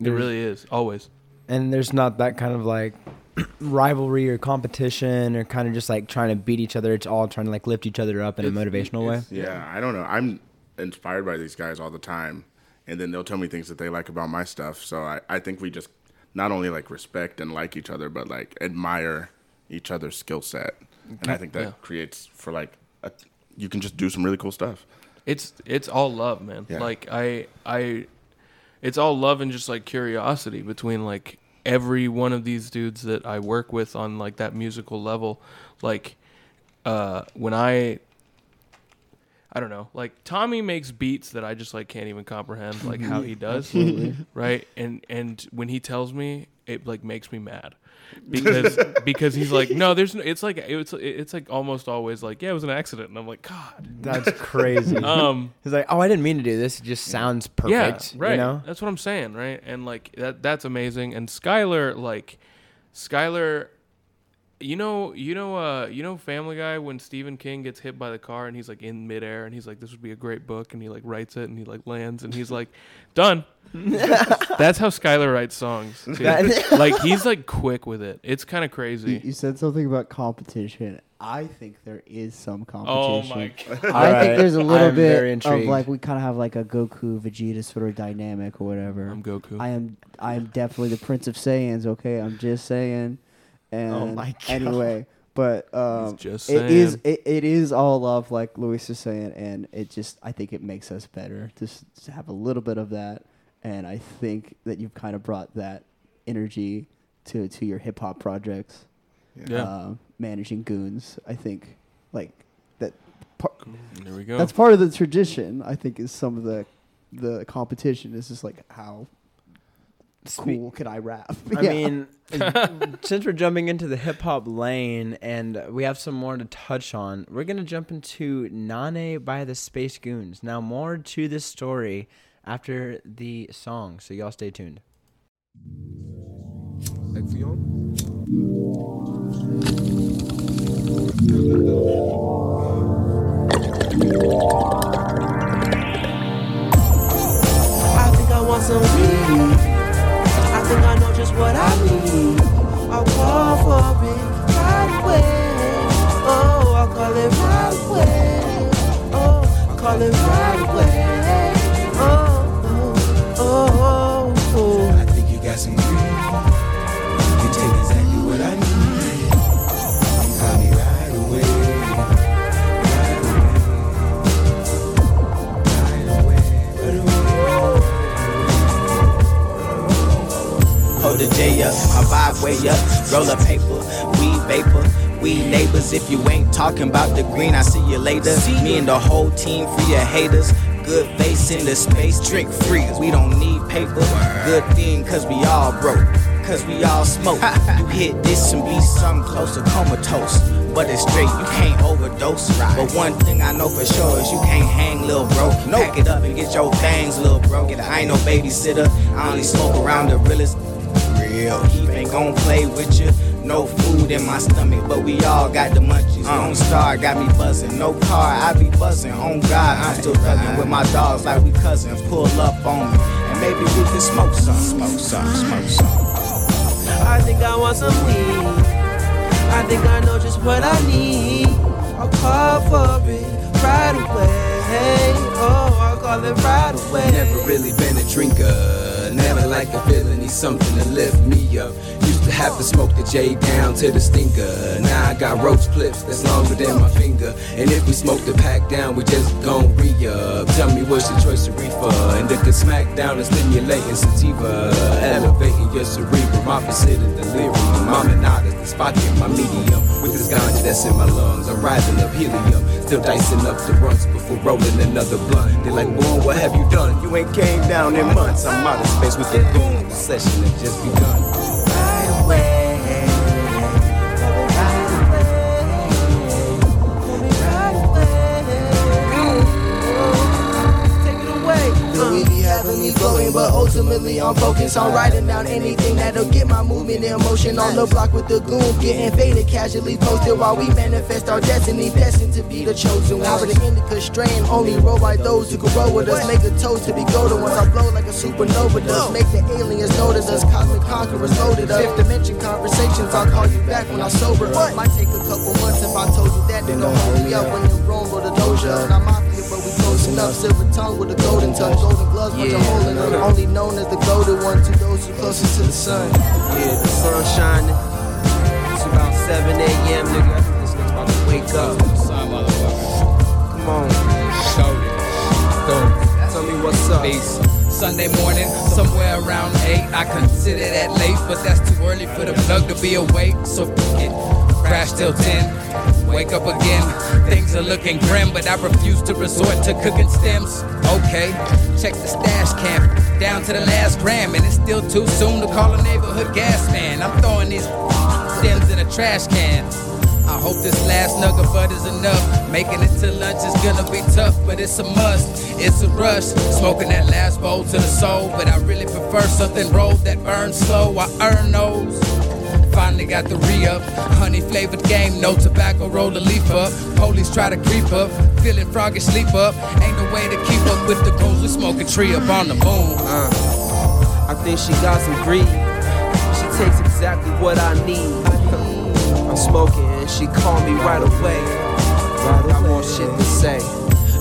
It really is. Always. and there's not that kind of like rivalry or competition or kind of just like trying to beat each other it's all trying to like lift each other up in a motivational way Yeah, I don't know. I'm inspired by these guys all the time, and then they'll tell me things that they like about my stuff. So I, I think we just not only like respect and like each other, but like admire each other's skill set, and I think that Yeah. creates for like a, you can just do some really cool stuff. It's it's all love, man. Yeah. Like I I it's all love and just like curiosity between like every one of these dudes that I work with on like that musical level. Like uh when I I don't know. Like Tommie makes beats that I just like can't even comprehend like how he does. Right? And and when he tells me, it like makes me mad. Because because he's like, "No, there's no, it's like it's it's like almost always like, yeah, it was an accident." And I'm like, "God." that's crazy Um he's like oh i didn't mean to do this it just sounds perfect yeah, right. you know That's what I'm saying, right? And like that that's amazing. And Skyler, like Skyler you know you know uh you know Family Guy when Stephen King gets hit by the car and he's like in midair and he's like, This would be a great book and he like writes it and he like lands and he's like, Done. that's how Skyler writes songs. too. Like he's like quick with it. It's kinda crazy. you said something about competition. I think there is some competition. Oh competition. my god. I Alright, think there's a little I'm bit of like we kind of have like a Goku Vegeta sort of dynamic or whatever. I'm Goku. I am I am definitely the Prince of Saiyans. Okay, I'm just saying. And Oh my God. anyway, but um, just it is it, it is all love, like Luis is saying, and it just I think it makes us better to, s- to have a little bit of that, and I think that you've kind of brought that energy to to your hip hop projects. Yeah. Uh, managing goons, I think, like that. Par- There we go. that's part of the tradition. I think is some of the the competition is just like how Spe- cool can I rap? I Yeah. mean, uh, since we're jumping into the hip hop lane and we have some more to touch on, we're gonna jump into Nane by the Space Goons. Now, more to this story after the song, so y'all stay tuned. I think I want some weed. Just what I need. I'll call for it right away. Oh, I'll call it right away. Oh, I'll call it right away. The J up, my vibe way up. Roll up paper, weed vapor. We neighbors, if you ain't talking about the green, I see you later. See Me and the whole team, free of haters. Good face in the space, drink free. We don't need paper. Good thing, cause we all broke. Cause we all smoke. you hit this and be something close to comatose. But it's straight, you can't overdose. But one thing I know for sure is you can't hang, little bro. Pack it up and get your things, little bro. I ain't no babysitter. I only smoke around the realest real. He ain't gon' play with you. No food in my stomach, but we all got the munchies. Uh. Lone Star got me buzzing. No car, I be buzzing. On God, I'm still thugging with my dogs like we cousins. Pull up on me, and maybe we can smoke some, smoke some, smoke some. I think I want some weed. I think I know just what I need. I'll call for it right away. Oh, I'll call it right away. Never really been a drinker. Never liked the feeling, need something to lift me up. Used to have to smoke the J down to the stinker. Now I got roach clips that's longer than my finger. And if we smoke the pack down, we just gon' re up. Tell me what's your choice of reefer? And it can smack down and stimulating sativa. Elevating your cerebrum, opposite of delirium. I'm an artist, the spot in my medium. With this ganja that's in my lungs, I'm rising up helium. Still dicing up the runs before rolling another blunt. They're like, boy, what have you done? You ain't came down in months. I'm out of space with the goon. The session has just begun. Floating, but ultimately I'm focused on writing down anything that'll get my movement in motion. On the block with the goon, getting faded, casually posted while we manifest our destiny, destined to be the chosen one. For the indica strain, only roll by those who can roll with us. Make a toast to be golden ones. I blow like a supernova does. Make the aliens notice us, cosmic conquerors loaded up. Fifth dimension conversations, I'll call you back when I sober up. Might take a couple months if I told you that, then don't hold me up when you're wrong or the doja. I'm mafia, but we close enough. Silver tongue with a golden touch, golden gloves, bunch of hole in them. Only known as the golden one to those who closest to the sun. Yeah, the sun shining. It's about 7 a.m., nigga. I think this nigga about to wake up. Come on. Shout it. Go. Tell me what's up. Peace. Sunday morning, somewhere around 8. I consider that late, but that's too early for the plug to be awake. So fuck it. Crash till 10. Wake up again. Things are looking grim, but I refuse to resort to cooking stems. Okay, check the stash camp. Down to the last gram, and it's still too soon to call a neighborhood gas man. I'm throwing these stems in a trash can. I hope this last nug of bud is enough. Making it to lunch is gonna be tough, but it's a must. It's a rush. Smoking that last bowl to the soul, but I really prefer something rolled that burns slow. I earn those. Finally got the re up. Honey flavored game, no tobacco, roll the leaf up. Police try to creep up. Feeling froggy sleep up. Ain't no way to keep up with the goals. We smoke a tree up on the moon. Uh, I think she got some greed. She takes exactly what I need. I'm smoking and she called me right away. I want shit to say.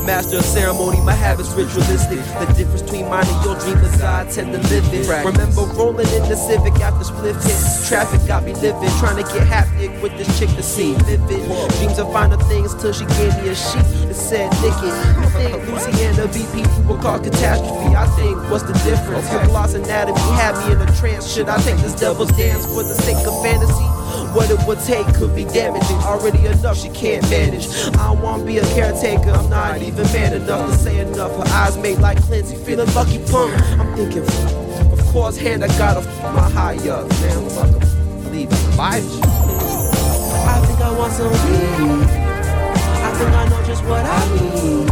Master of ceremony, my habits ritualistic. The difference between mine and your dream is I tend to live it. Remember rolling in the Civic after split hit. Traffic got me living, trying to get happy with this chick to see vivid. Dreams of finer things till she gave me a sheet that said naked. You think Louisiana BP will cause catastrophe? I think what's the difference? Your gloss anatomy had me in a trance. Should I take this devil's dance for the sake of fantasy? What it would take could be damaging. Already enough, she can't manage. I don't wanna be a caretaker, I'm not even man enough to say enough. Her eyes made like Clancy, feeling lucky punk. I'm thinking, of course, hand I gotta f- my high up. Man, about to leave a life. I think I want some weed. I think I know just what I need.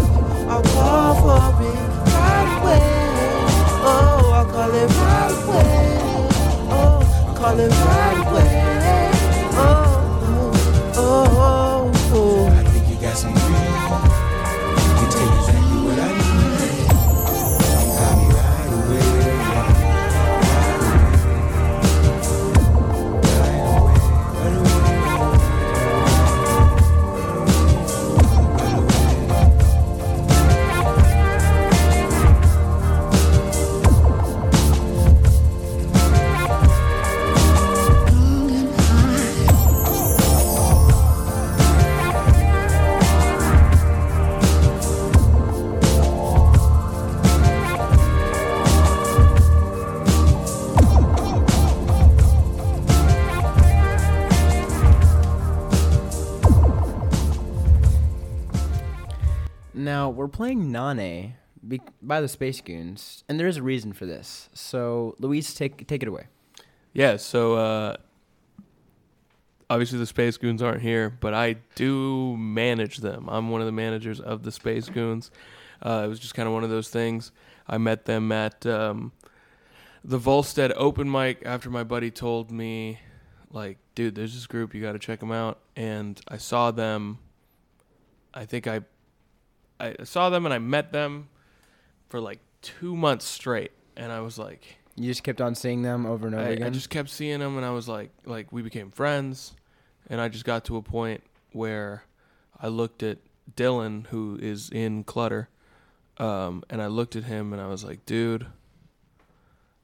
I'll call for it right away. Oh, I'll call it right away. Oh, I'll call it right away. Now we're playing Nane by the Space Goons, and there is a reason for this. So, Luis, take take it away. Yeah, so uh, obviously the Space Goons aren't here, but I do manage them. I'm one of the managers of the Space Goons. Uh, it was just kind of one of those things. I met them at um, the Volstead open mic after my buddy told me like, dude, there's this group you got to check them out. And I saw them. I think I, I saw them and I met them for like two months straight, and I was like, You just kept on seeing them over and over I, again. I just kept seeing them, and I was like, like we became friends, and I just got to a point where I looked at Dylan, who is in CLTTR, um, and I looked at him, and I was like, dude,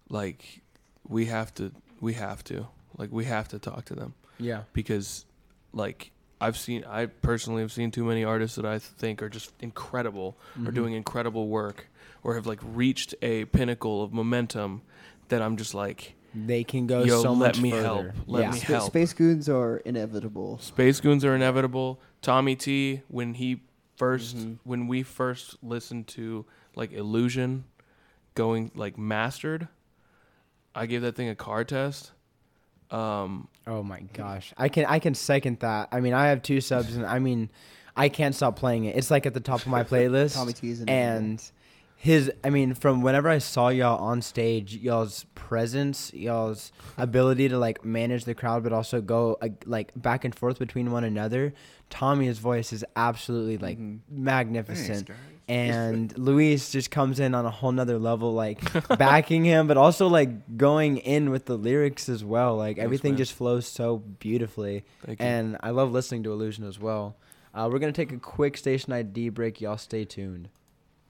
like we have to, we have to, like we have to talk to them, Yeah. because like. I've seen, I personally have seen too many artists that I think are just incredible, or Mhm. doing incredible work, or have like reached a pinnacle of momentum that I'm just like, They can go Yo, so let much me further. help. Let yeah. me Sp- help. Space Goons are inevitable. Space Goons are inevitable. TommieTee, when he 1st Mm-hmm. when we first listened to like Illusion going like mastered, I gave that thing a car test. Um, Oh my gosh, I can I can second that. I mean, I have two subs, and I mean, I can't stop playing it. It's like at the top of my playlist. TommieTee is an and his. I mean, from whenever I saw y'all on stage, y'all's presence, y'all's ability to like manage the crowd, but also go uh, like back and forth between one another. Tommie's voice is absolutely like magnificent. guys. and Luis just comes in on a whole nother level, like backing him, but also like going in with the lyrics as well. Like everything man. just flows so beautifully. And I love listening to Illusion as well. Uh, we're gonna take a quick station ID break. Y'all stay tuned.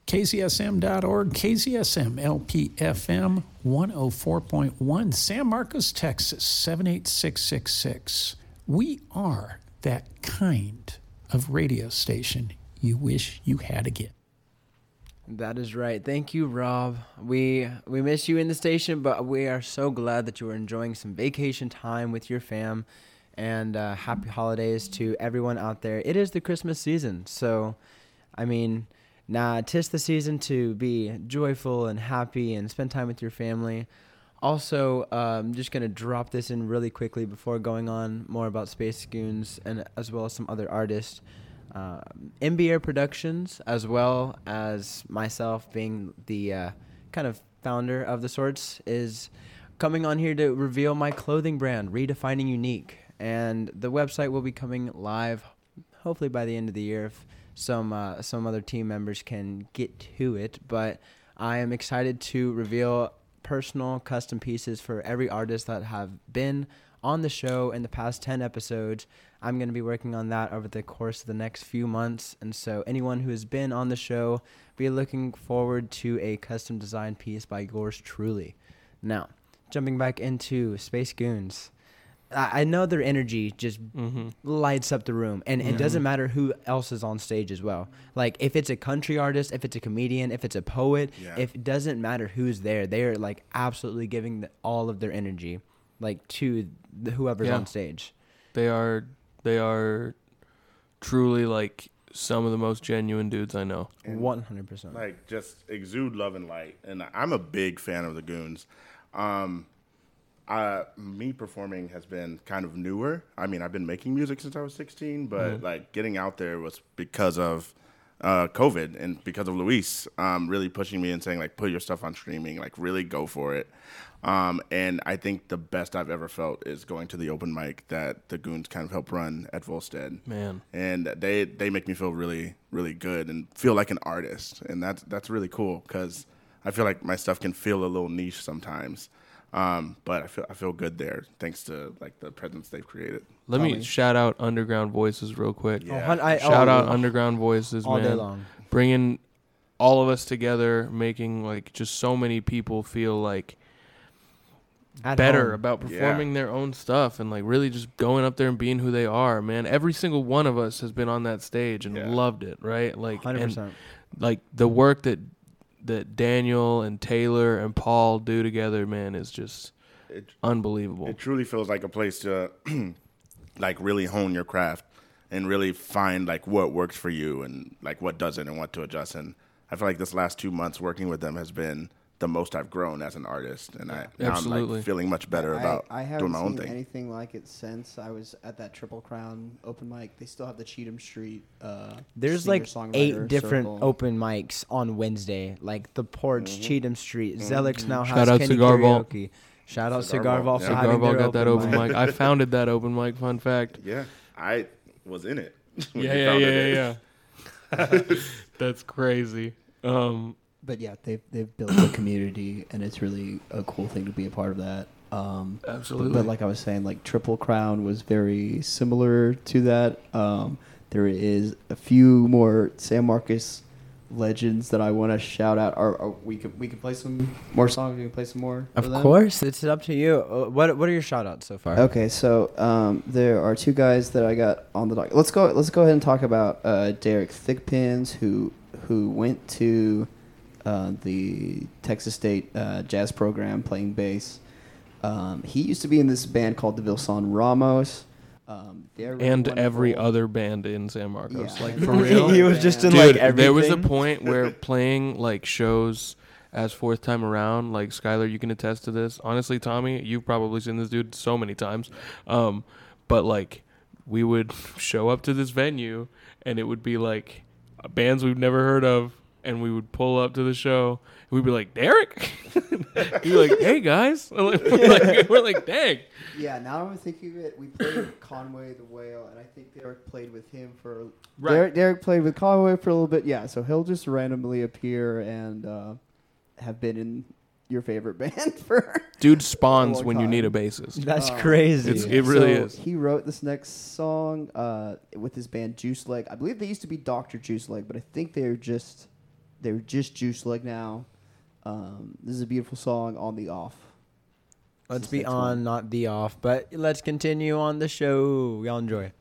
KZSM.org, KZSM LPFM 104.1, San Marcos, Texas 78666. We are that kind of radio station you wish you had again. That is right. Thank you, Rob. We we miss you in the station, but we are so glad that you are enjoying some vacation time with your fam. And uh, happy holidays to everyone out there. It is the Christmas season, so I mean, nah, tis the season to be joyful and happy and spend time with your family. Also, um, just gonna drop this in really quickly before going on more about Space Goons and as well as some other artists. Uh, MBR Productions, as well as myself being the uh, kind of founder of the sorts, is coming on here to reveal my clothing brand, Redefining Unique, and the website will be coming live, hopefully by the end of the year if some uh, some other team members can get to it. But I am excited to reveal personal custom pieces for every artist that have been on the show in the past 10 episodes. I'm going to be working on that over the course of the next few months. And so, anyone who has been on the show, be looking forward to a custom design piece by yours truly. Now, jumping back into Space Goons. I I know their energy just Mm-hmm. lights up the room, and it Mhm. doesn't matter who else is on stage as well. Like if it's a country artist, if it's a comedian, if it's a poet, Yeah. if it doesn't matter who's there, they are like absolutely giving the, all of their energy, like to the, whoever's Yeah. on stage. they are they are truly like some of the most genuine dudes I know. One hundred percent. like just exude love and light. And I'm a big fan of the Goons. Um, uh, me performing has been kind of newer. I mean, I've been making music since I was 16, but Mhm. like getting out there was because of uh, COVID and because of Luis um, really pushing me and saying like, put your stuff on streaming, like really go for it. Um, and I think the best I've ever felt is going to the open mic that the Goons kind of help run at Volstead Man. and they they make me feel really really good and feel like an artist and that's that's really cool because I feel like my stuff can feel a little niche sometimes um, but I feel I feel good there thanks to like the presence they've created Let me Tommie. shout out Underground Voices real quick. Yeah. Oh, hun- I- shout oh, out Underground Voices, all man. day long. Bringing all of us together, making like just so many people feel like At better home. about Yeah. performing their own stuff and like really just going up there and being who they are, man. Every single one of us has been on that stage and Yeah. loved it, right? Like Hundred and percent. like the work that that Daniel and Taylor and Paul do together, man, is just it, unbelievable. it truly feels like a place to like really hone your craft and really find like what works for you and like what doesn't and what to adjust and I feel like this last two months working with them has been the most I've grown as an artist and I now I'm like feeling much better I, about I doing haven't my own seen thing anything like it since I was at that Triple Crown open mic. They still have the Cheatham Street. Uh, There's like eight different circle. open mics on Wednesday, like the Porch, Cheatham Street, Zelicks now Shout has out Kenny Cigar Vault. Karaoke. Shout out Cigar Cigar Vault, Vault yeah. for Cigar having Vault got that open mic. I founded that open mic. Fun fact. Yeah, I was in it. when Yeah, you yeah, founded yeah, it. yeah. That's crazy. Um, But yeah, they've they've built a community, and it's really a cool thing to be a part of that. Um, but- Absolutely. But, like I was saying, like Triple Crown was very similar to that. Um, there is a few more San Marcos legends that I want to shout out. Are, are we can we can play some more songs? We can play some more. Of them? course, it's up to you. Uh, What What are your shout outs so far? Okay, so um, there are two guys that I got on the dock. Let's go. Let's go ahead and talk about uh, Derek Thickpins, who who went to uh, the Texas State uh, jazz program playing bass. Um, he used to be in this band called the Vilson Ramos. Um, really and wonderful. every other band in San Marcos. Yeah. Like for real, He was just in, Dude, like, There was a point where playing like shows as fourth time around, like Skyler, you can attest to this. Honestly, Tommie, you've probably seen this dude so many times. Um, but like, we would show up to this venue, and it would be like bands we've never heard of, and we would pull up to the show, and we'd be like, Derek, you'd be like, hey guys, And, like, we're like, we're like, dang. Yeah, now I'm thinking of it. We played Conway the Whale, and I think Derek played with him for. Right. Derek, Derek played with Conway for a little bit. Yeah, so he'll just randomly appear and uh, have been in your favorite band for. Dude spawns long when you need a bassist. That's Uh, crazy. It's, it really so is. He wrote this next song uh, with his band Juice Leg. I believe they used to be Doctor Juice Leg, but I think they're just they're just Juice Leg now. Um, this is a beautiful song on the off. Let's be on, one. not the off. But let's continue on the show. Y'all enjoy.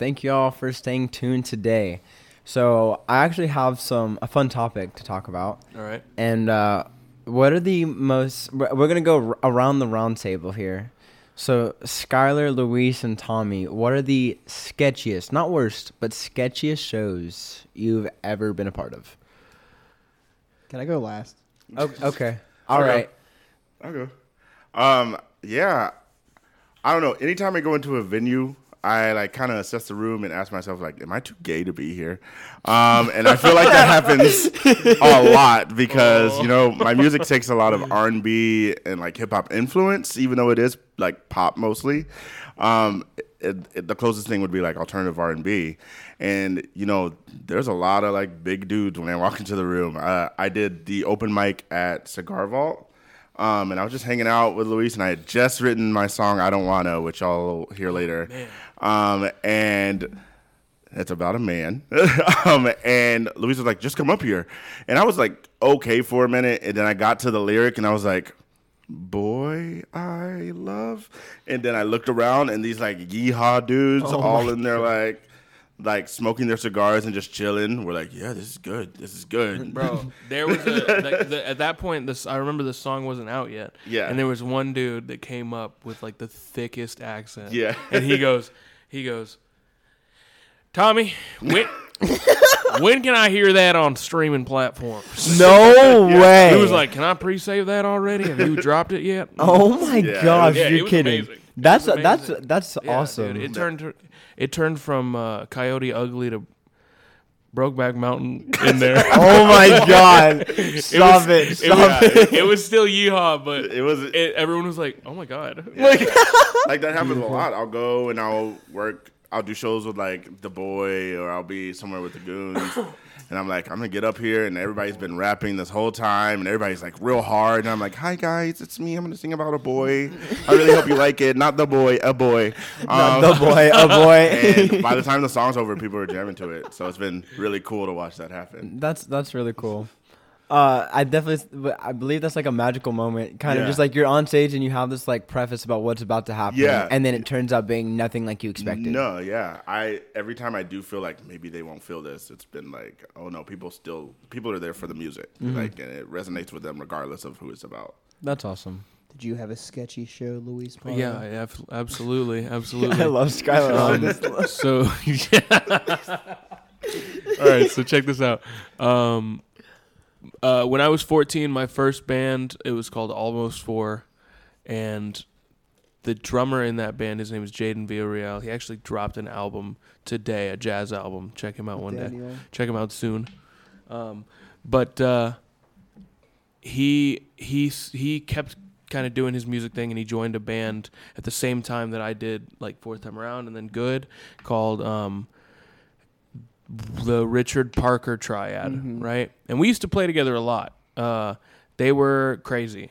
Thank you all for staying tuned today. So I actually have some a fun topic to talk about. All right. And uh, what are the most? We're we're gonna go r- around the round table here. So Skyler, Luis, and Tommie, what are the sketchiest, not worst, but sketchiest shows you've ever been a part of? Can I go last? O- okay. All Sure. right. I'll go. Um, yeah. I don't know. Anytime I go into a venue, I like kind of assess the room and ask myself, like, am I too gay to be here? Um, and I feel like that happens a lot because you know my music takes a lot of R and B and like hip hop influence, even though it is like pop mostly. Um, it, it, the closest thing would be like alternative R and B, and you know, there's a lot of like big dudes when I walk into the room. Uh, I did the open mic at Cigar Vault. Um, and I was just hanging out with Luis, and I had just written my song "I Don't Wanna," which I'll hear later. Um, and it's about a man. um, and Luis was like, "Just come up here," and I was like, "Okay" for a minute, and then I got to the lyric, and I was like, "Boy, I love," and then I looked around, and these like yeehaw dudes, Oh all in there like. Like smoking their cigars and just chilling. We're like, yeah, this is good. This is good, bro. There was a the, the, at that point. This I remember the song wasn't out yet. Yeah. and there was one dude that came up with like the thickest accent. Yeah. and he goes, he goes, Tommie, when when can I hear that on streaming platforms? No way. He was like, "Can I pre-save that already? Have you dropped it yet?" Oh my Yeah. gosh, Yeah, it you're was kidding. amazing. It That's was that's amazing. that's Yeah, awesome. dude. It turned it turned from uh, Coyote Ugly to Brokeback Mountain in there. Oh my God. Stop was- it. It, Stop was, it. it was still yeehaw, but it was. everyone was like, "Oh my god!" like that happens a lot. I'll go and I'll work. I'll do shows with like the boy, or I'll be somewhere with the goons. And I'm like, I'm gonna get up here, and everybody's been rapping this whole time, and everybody's like real hard. And I'm like, Hi guys, it's me. I'm gonna sing about a boy. I really hope you like it. Not the boy, a boy. Not um, the boy, a boy. and by the time the song's over, people are jamming to it. So it's been really cool to watch that happen. That's that's really cool. Uh, I definitely, I believe that's like a magical moment. Kind of just like you're on stage and you have this like preface about what's about to happen. Yeah. And then it turns out being nothing like you expected. No, yeah. I every time I do feel like maybe they won't feel this, it's been like, oh no, people still people are there for the music, Mhm. like, and it resonates with them regardless of who it's about. That's awesome. Did you have a sketchy show, Luis? Parra? Yeah, I absolutely, absolutely. I love Skyler on this Um, list. So, all right. So check this out. Um, uh, when I was 14, my first band it was called Almost Four, and the drummer in that band, his name is Jaden Villarreal. He actually dropped an album today, a jazz album. Check him out one Daniel. day. Check him out soon. Um, but uh, he he he kept kind of doing his music thing, and he joined a band at the same time that I did, like fourth time around, and then good, called um, the Richard Parker Triad, Mhm. right? And we used to play together a lot. Uh, they were crazy.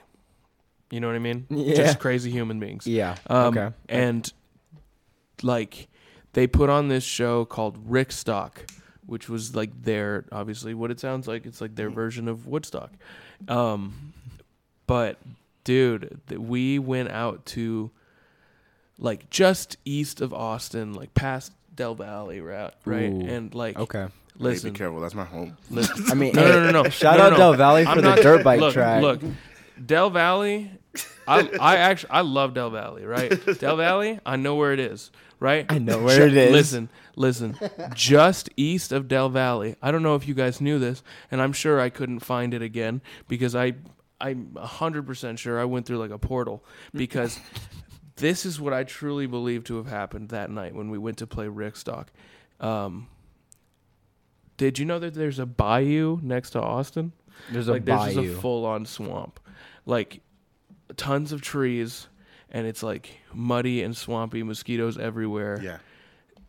You know what I mean? Yeah. Just crazy human beings. Yeah. Um, Okay. And like they put on this show called Rickstock, which was like their obviously what it sounds like. It's like their version of Woodstock. Um, but dude, th- we went out to like just east of Austin, like past Del Valley, route, Right, Ooh. and like Okay. Hey, be careful, that's my home. Listen, I mean, no, hey, no, no, no. shout No, out no, Del no. Valley for I'm the dirt bike look, track. Look, Del Valley. I I actually I love Del Valley, right? Del Valley, I know where it is, right? I know where it is. Listen, listen. Just east of Del Valley. I don't know if you guys knew this, and I'm sure I couldn't find it again because I I'm 100% sure I went through like a portal because this is what I truly believe to have happened that night when we went to play Rickstock. Um, did you know that there's a bayou next to Austin? There's a like there's just bayou. a full on swamp, like tons of trees, and it's like muddy and swampy, mosquitoes everywhere. Yeah.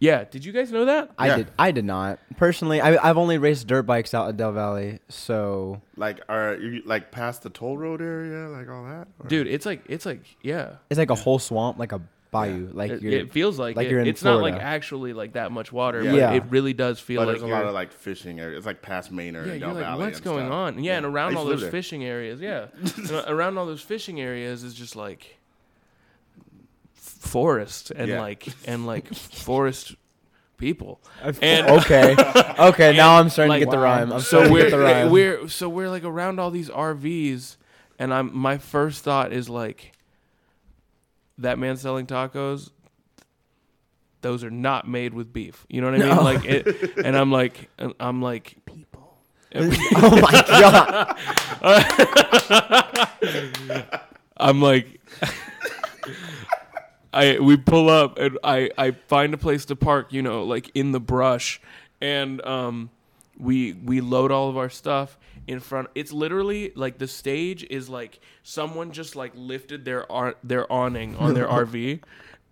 Yeah. Did you guys know that? I did. I did not personally. I, I've only raced dirt bikes out at Del Valley, so Like, are you like past the toll road area, like all that? Or- Dude, it's like it's like yeah. it's like a whole swamp, like a bayou. Like it, you're, it feels like, like it. you're in it's Florida. not like actually like that much water. Yeah. but Yeah. it really does feel but like there's a you're, lot of like fishing areas. It's like past Manor yeah, and you're Del like, Valley. what's and going stuff. on? Yeah, and I around used all to live those there. fishing areas, yeah, and around all those fishing areas is just like forest and Yeah. like and like forest people. And Okay. Okay, now I'm starting to like, get the rhyme. I'm so starting to we're get the rhyme. we're so we're like around all these RVs, and I'm my first thought is like that man selling tacos. Those are not made with beef. You know what I mean? No. Like, it, and I'm like, I'm like, people. Oh, oh my god! I'm like, I we pull up and I I find a place to park. You know, like in the brush, and um, we we load all of our stuff in front. It's literally like the stage is like someone just like lifted their ar- their awning on their RV.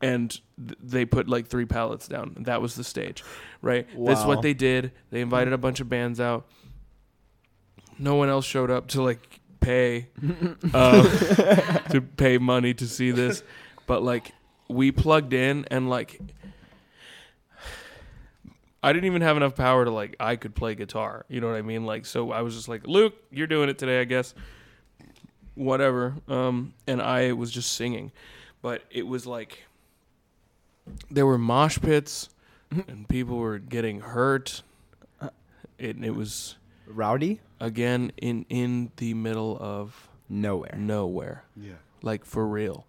And th- they put like three pallets down. That was the stage, right? That's what they did. They invited a bunch of bands out. No one else showed up to like pay, um, to pay money to see this, but like we plugged in and like I didn't even have enough power to like I could play guitar. You know what I mean? Like so I was just like, Luke, you're doing it today, I guess. Whatever. Um and I was just singing. But it was like there were mosh pits and people were getting hurt. It it was rowdy again in in the middle of nowhere. Nowhere. Yeah. Like for real.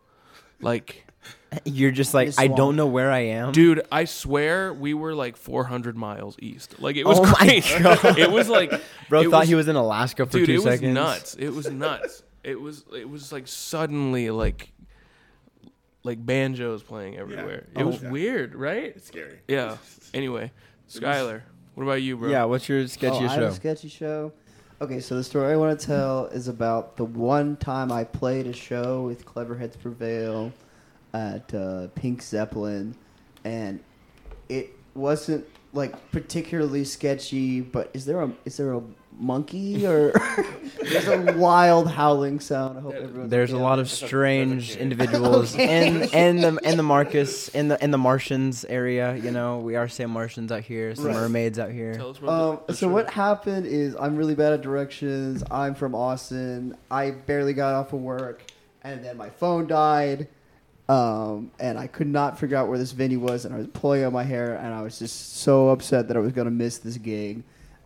Like You're just like, I don't know where I am. Dude, I swear we were like 400 miles east. Like it was Oh crazy. It was like Bro it thought he was in Alaska for dude, two it seconds. was nuts. It was nuts. it was it was like suddenly like like banjos playing everywhere. Oh, it Oh. was Yeah. weird, right? It's scary. Yeah. Anyway, Skyler, what about you, bro? Yeah, what's your sketchy oh, I have show? a sketchy show. Okay, so the story I want to tell is about the one time I played a show with Clever Heads Prevail at uh, Pink Zeppelin, and it wasn't like particularly sketchy. But is there a is there a monkey or there's a wild howling sound? I hope everyone's There's a okay. lot of strange individuals Okay. in in the in the Marcus in the in the Martians area. You know, we are saying Martians out here, some Right. mermaids out here. Um, so what happened is I'm really bad at directions. I'm from Austin. I barely got off of work, and then my phone died, um, and I could not figure out where this venue was. And I was pulling out my hair, and I was just so upset that I was gonna miss this gig.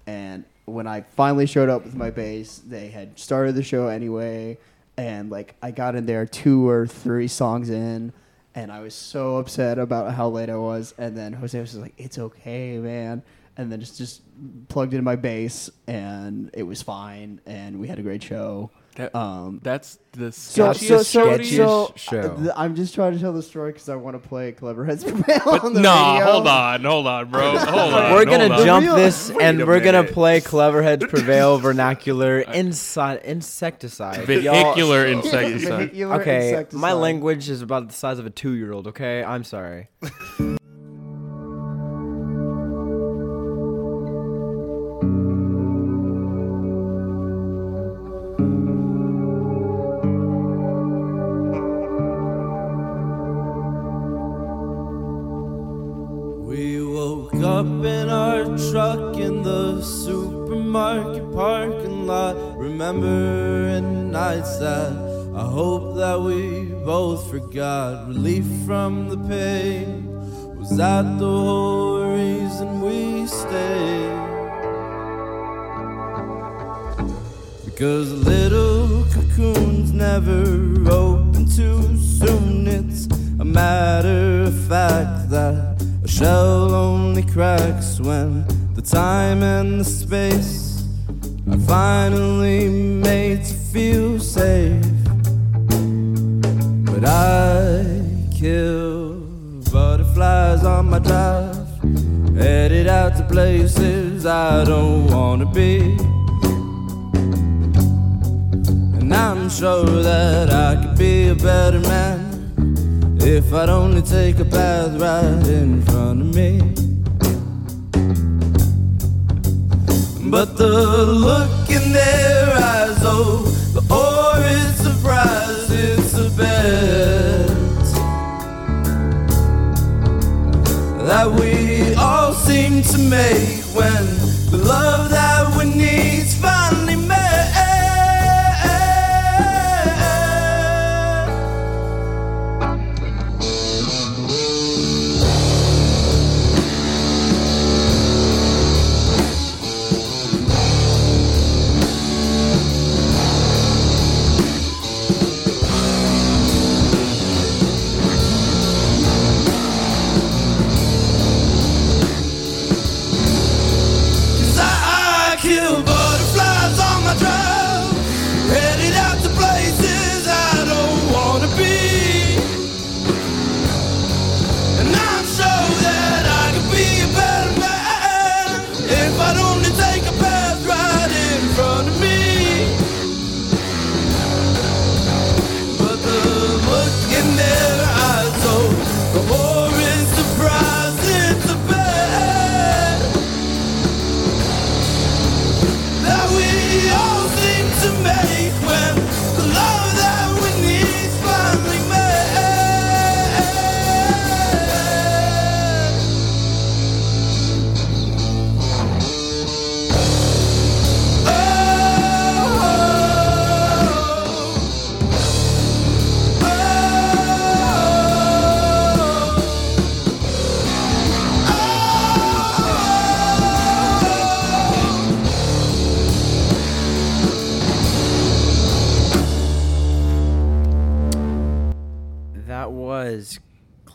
And when I finally showed up with my bass, they had started the show anyway, and like I got in there two or three songs in. And I was so upset about how late I was, and then Jose was like, "It's okay, man." and then just just plugged in my bass and it was fine and we had a great show. That- um, that's the so, so, sketchiest, so, so, show. uh, th- I'm just trying to tell the story because I want to play Clever Heads Prevail But on the nah, radio. hold on, hold on, bro. Hold on. we're gonna hold on. jump this Wait and we're gonna minute. play Cleverheads Prevail vernacular inside insecticide. Vehicular Y'all- insecticide. Vehicular okay, my language is about the size of a two-year-old. Okay, I'm sorry. From the pain was that the whole reason we stayed. Because little cocoons never open too soon. It's a matter of fact that a shell only cracks when the time and the space are finally I don't wanna be. And I'm sure that I could be a better man if I'd only take a path right in front of me. But the look in their eyes, oh, the horrid surprise, it's a bet that we all seem to make when the love that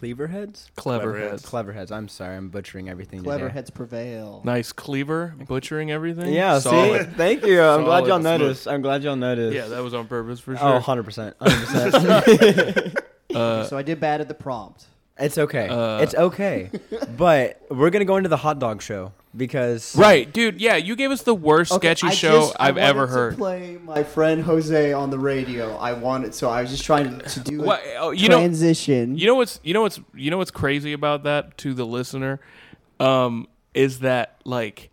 Cleaverheads? Cleverheads. Cleverheads. I'm sorry, I'm butchering everything. Clever today. heads prevail. Nice cleaver, butchering everything. Yeah, Solid. see? Thank you. I'm glad y'all noticed. I'm glad y'all noticed. Yeah, that was on purpose for sure. Oh, sure. 100%. 100%. Uh, so I did bad at the prompt. It's okay. Uh, it's okay. But we're going to go into the hot dog show because. Right, dude. Yeah, you gave us the worst Okay, sketchy I show just- I I've ever to heard. play my friend Jose on the radio. I wanted, so I was just trying to, to do a What- oh, you know- transition. You know what's you know what's you know what's crazy about that to the listener, um, is that like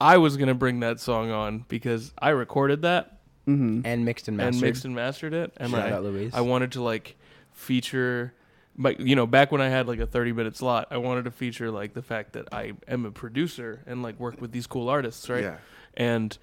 I was gonna bring that song on because I recorded that Mm-hmm. And mixed and mastered. and mixed and mastered it, and Shout I, out Luis. I wanted to like feature. But you know, back when I had like a thirty minute slot, I wanted to feature like the fact that I am a producer and like work with these cool artists, right? Yeah. And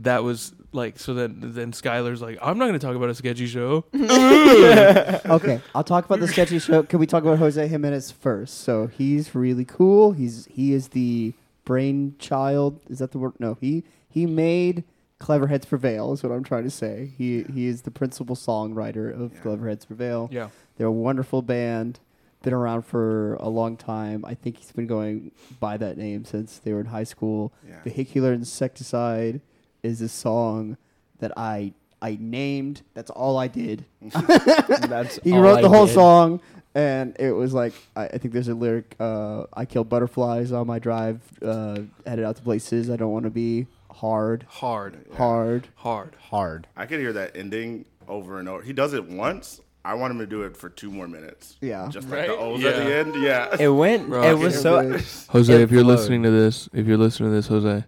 that was like so then then Skyler's like, I'm not gonna talk about a sketchy show. okay, I'll talk about the sketchy show. Can we talk about Jose Jimenez first? So he's really cool. He's he is the brainchild. Is that the word? No, he he made Clever Heads Prevail. Is what I'm trying to say. He he is the principal songwriter of Clever Heads Prevail. Yeah. They're a wonderful band. Been around for a long time. I think he's been going by that name since they were in high school. Yeah. Vehicular Insecticide is a song that I I named. That's all I did. That's he all wrote I the whole did. song, and it was like I, I think there's a lyric. Uh, I kill butterflies on my drive, uh, headed out to places I don't want to be. Hard, hard, hard, hard, hard. I could hear that ending over and over. He does it once. I want him to do it for two more minutes. Yeah. Just like the Right? O's at the end. Yeah. It went. Bro, it was so. hear Jose, if you're flowed. listening to this, if you're listening to this, Jose,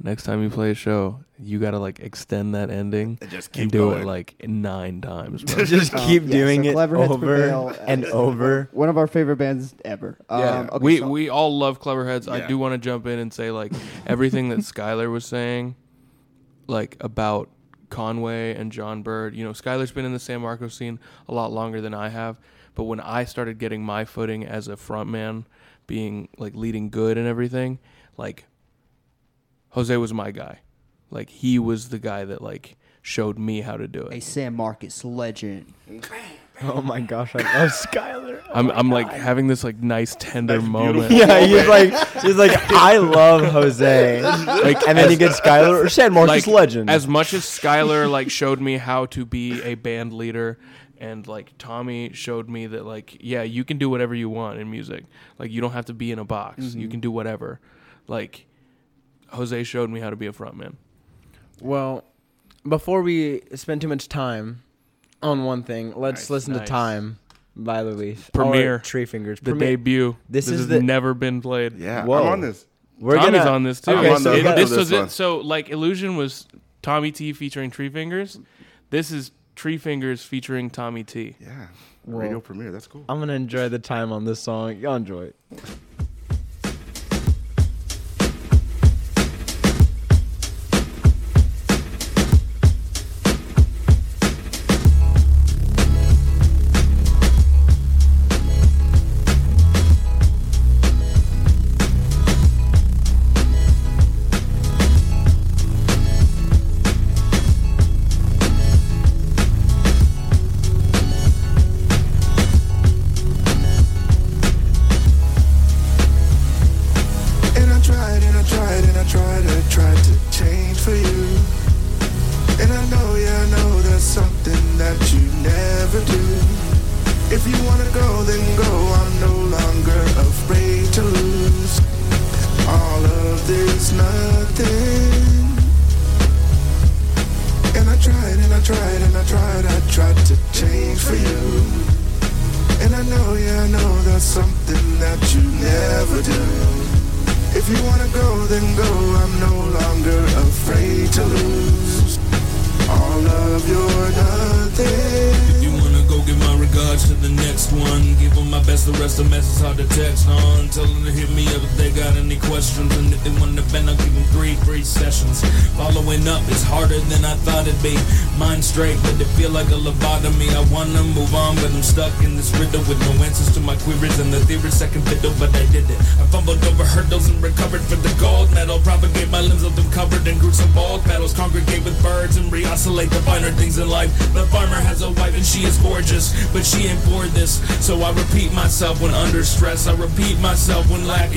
next time you play a show, you gotta like extend that ending And just and keep do it like nine times. Bro. Just Um, keep yeah, doing so it Clever Heads over Prevail, and over. One of our favorite bands ever. Yeah, Um, okay, we so- we all love Cleverheads. I do want to jump in and say like everything that Skyler was saying, like about Conway and John Bird. You know, Skyler's been in the San Marcos scene a lot longer than I have. But when I started getting my footing as a frontman, being like leading good and everything, like Jose was my guy. Like he was the guy that like showed me how to do it. a. San Marcos legend. Oh my gosh, I love Skyler. I'm I'm like having this like nice tender That's moment. Yeah, he's like, he's like, I love Jose. Like, and then you get Skyler or San Marcos like, legend. As much as Skyler like showed me how to be a band leader, and like Tommie showed me that like yeah, you can do whatever you want in music. Like you don't have to be in a box. Mm-hmm. You can do whatever. Like Jose showed me how to be a frontman. well, before we spend too much time on one thing, let's Nice, listen to nice. "Time" by Luis. Premiere. Or Tree Fingers. The Premiere. debut. This is has the- never been played. Yeah. Whoa. I'm on this. We're Tommie's gonna, on this too. Okay, I'm on so the- we this this was it. So like Illusion was TommieTee featuring Tree Fingers. This is Tree Fingers featuring Tommy T. Yeah. Whoa. Radio premiere. That's cool. I'm gonna enjoy the time on this song. Y'all enjoy it.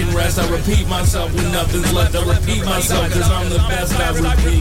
Rest. I repeat myself when nothing's left. I repeat myself because I'm the best. I repeat.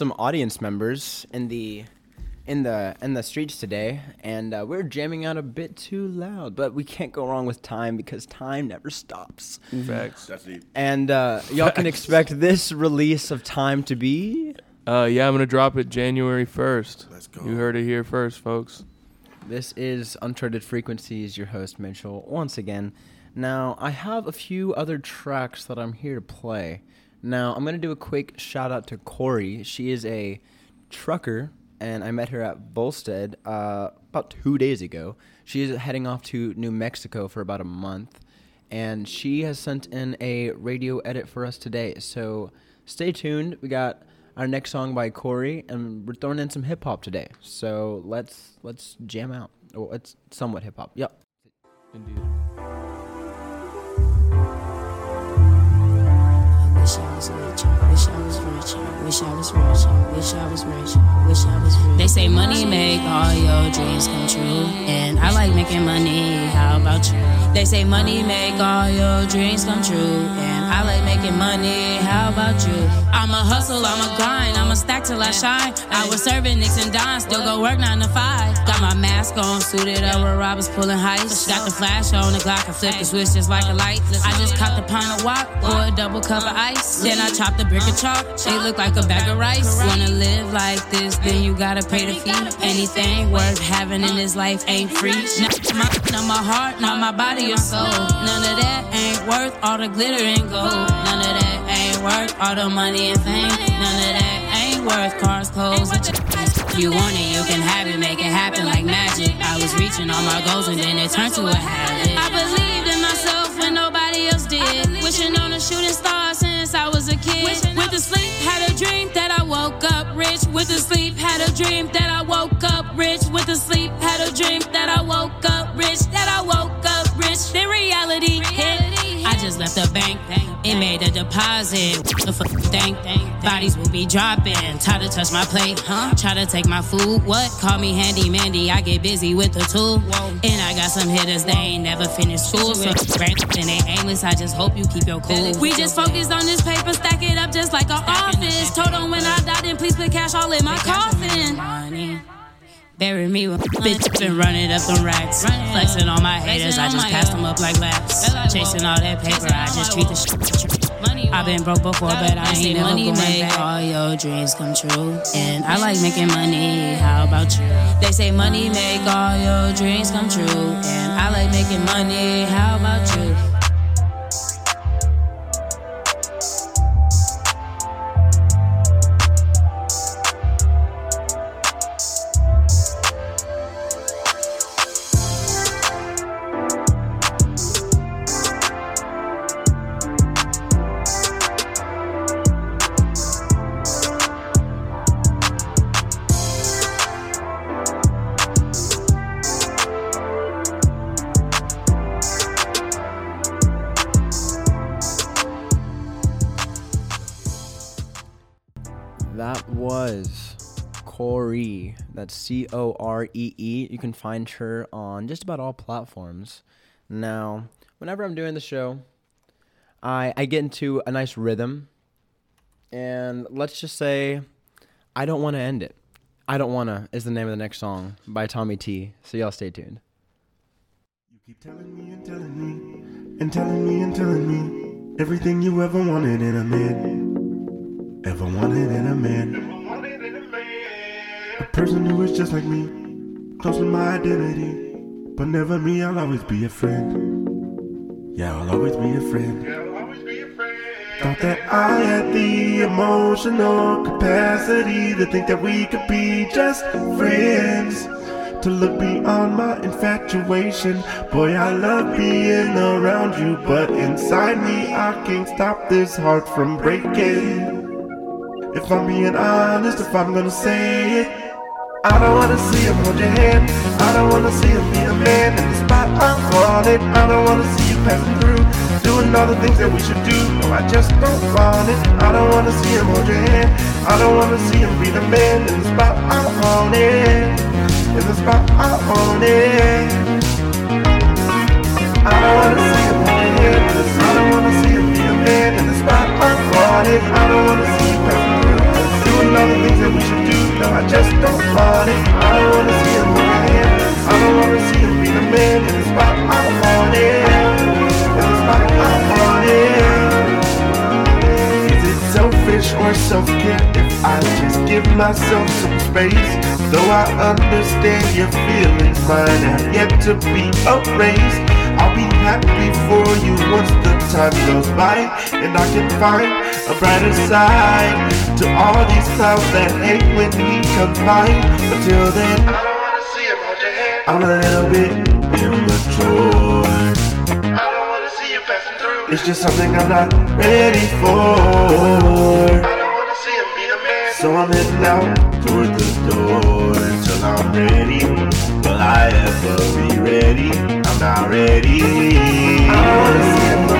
Some audience members in the in the in the streets today, and uh, we're jamming out a bit too loud. But we can't go wrong with time because time never stops. Facts. That's deep. And uh, y'all can expect this release of time to be. Uh, yeah, I'm gonna drop it January 1st. Let's go. You heard it here first, folks. This is Uncharted Frequencies, your host Mitchell, once again. Now, I have a few other tracks that I'm here to play. Now, I'm going to do a quick shout out to COREE. She is a trucker, and I met her at Volstead uh, about two days ago. She is heading off to New Mexico for about a month, and she has sent in a radio edit for us today. So stay tuned. We got our next song by COREE, and we're throwing in some hip hop today. So let's let's jam out. Oh, it's somewhat hip hop. Yep. Indeed. Wish I was rich. Wish I was rich. Wish I was rich. Wish I was rich. Wish I was rich. They say money make all your dreams come true, and I like making money. How about you? They say money make all your dreams come true, and I like making money. How about you? I'm a hustle. I'm a grind. I'm a stack till I shine. I was serving Nicks and Dime, still go work nine to five. Got my mask on, suited up with robbers pulling heists. Got the flash on the Glock, I flip the switch just like a light. I just caught the pint of wok, pour a double cup of ice. Then I chop the brick of chalk, they look like a bag of rice. Wanna live like this, then you gotta pay the fee. Anything worth having in this life ain't free. Not my, not my heart, not my body or soul. None of that ain't worth all the glitter and gold. None of that ain't worth all the money and fame. None of that ain't worth cars, clothes, and you want it, you can have it, make it happen like magic. I was reaching all my goals and then it turned to a habit. I believed in myself when nobody else did. Wishing on a shooting star since I was a kid. With the sleep, had a dream that I woke up rich. With the sleep, had a dream that I woke up rich. With the sleep, had a dream that I woke up rich. That I woke up rich. Then reality hit. Just left the bank. It made a deposit. The fuck think, bodies will be dropping. Try to touch my plate, huh? Try to take my food. What? Call me handy Mandy. I get busy with the tool. And I got some hitters, they ain't never finished school. So and they aimless. I just hope you keep your cool. We just focused on this paper, stack it up just like an office. Told them when I die, then please put cash all in my coffin. Bury me with bitch been running up them racks. Flexing on my haters, I just pass them up like laps. Chasing all that paper, I just treat the shit. I've been broke before, but I ain't never money going make back. all your dreams come true. And I like making money, how about you? They say money make all your dreams come true. And I like making money, how about you? That's C O R E E. You can find her on just about all platforms. Now, whenever I'm doing the show, I I get into a nice rhythm, and let's just say, I don't want to end it. I don't wanna is the name of the next song by TommieTee. So y'all stay tuned. You keep telling me and telling me and telling me and telling me everything you ever wanted in a man, ever wanted in a man. A person who is just like me, close to my identity, but never me. I'll always be a friend. Yeah, I'll always be a friend. Thought that I had the emotional capacity to think that we could be just friends. To look beyond my infatuation. Boy, I love being around you, but inside me, I can't stop this heart from breaking. If I'm being honest, if I'm gonna say it, I don't wanna see him hold your hand. I don't wanna see him be a man in the spot I'm wanted. I don't wanna see you passing through, doing all the things that we should do. No, I just don't want it. I don't wanna see him hold your hand. I don't wanna see him be the man in the spot I wanted. In the spot I wanted. I don't wanna see him hold your hand. I don't wanna see him be a man in the spot I wanted. I don't wanna see you passing through, doing all the things that we should. No, I just don't want it. I don't wanna see him hand. I don't wanna see him be the man in the spot I wanted. In the spot I wanted. Is it selfish or self-care if I just give myself some space? Though I understand your feelings, mine have yet to be erased. I'll be happy for you once the time goes by, and I can find a brighter side to all these clouds that hate when we combine. Until then, I don't wanna see him hold your hand. I'm a little bit immature. I don't wanna see you passing through. It's just something I'm not ready for. I don't wanna see him be the man. So I'm heading out toward the door until I'm ready. Will I ever be ready? I'm not ready. I don't wanna see him hold your hand.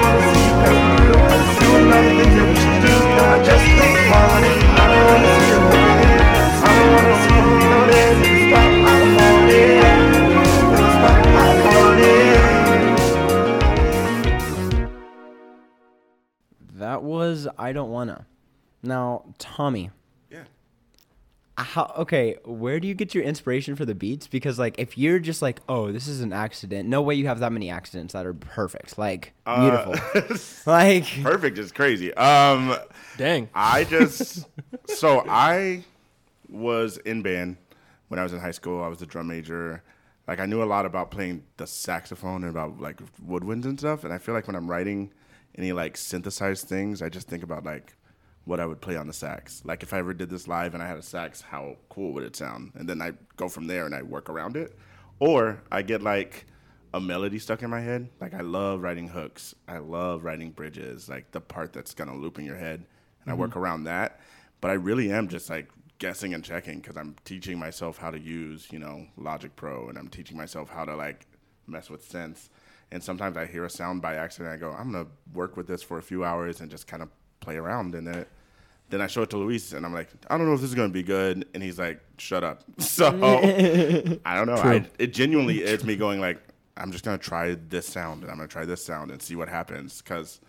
I don't wanna. Now, Tommie. Yeah. How okay, where do you get your inspiration for the beats? Because like if you're just like, oh, this is an accident, no way you have that many accidents that are perfect. Like beautiful. Uh, like perfect is crazy. Um, dang. I just so I was in band when I was in high school. I was a drum major. Like I knew a lot about playing the saxophone and about like woodwinds and stuff. And I feel like when I'm writing any like synthesized things, I just think about like what I would play on the sax. Like if I ever did this live and I had a sax, how cool would it sound? And then I go from there and I work around it. Or I get like a melody stuck in my head. Like I love writing hooks. I love writing bridges, like the part that's gonna loop in your head. And I work Mhm. around that. But I really am just like guessing and checking because I'm teaching myself how to use, you know, Logic Pro and I'm teaching myself how to like mess with synths. And sometimes I hear a sound by accident. I go, I'm gonna work with this for a few hours and just kind of play around. And then, it, then I show it to Luis, and I'm like, I don't know if this is gonna be good. And he's like, Shut up. So I don't know. I, it genuinely is me going like, I'm just gonna try this sound, and I'm gonna try this sound and see what happens. Because,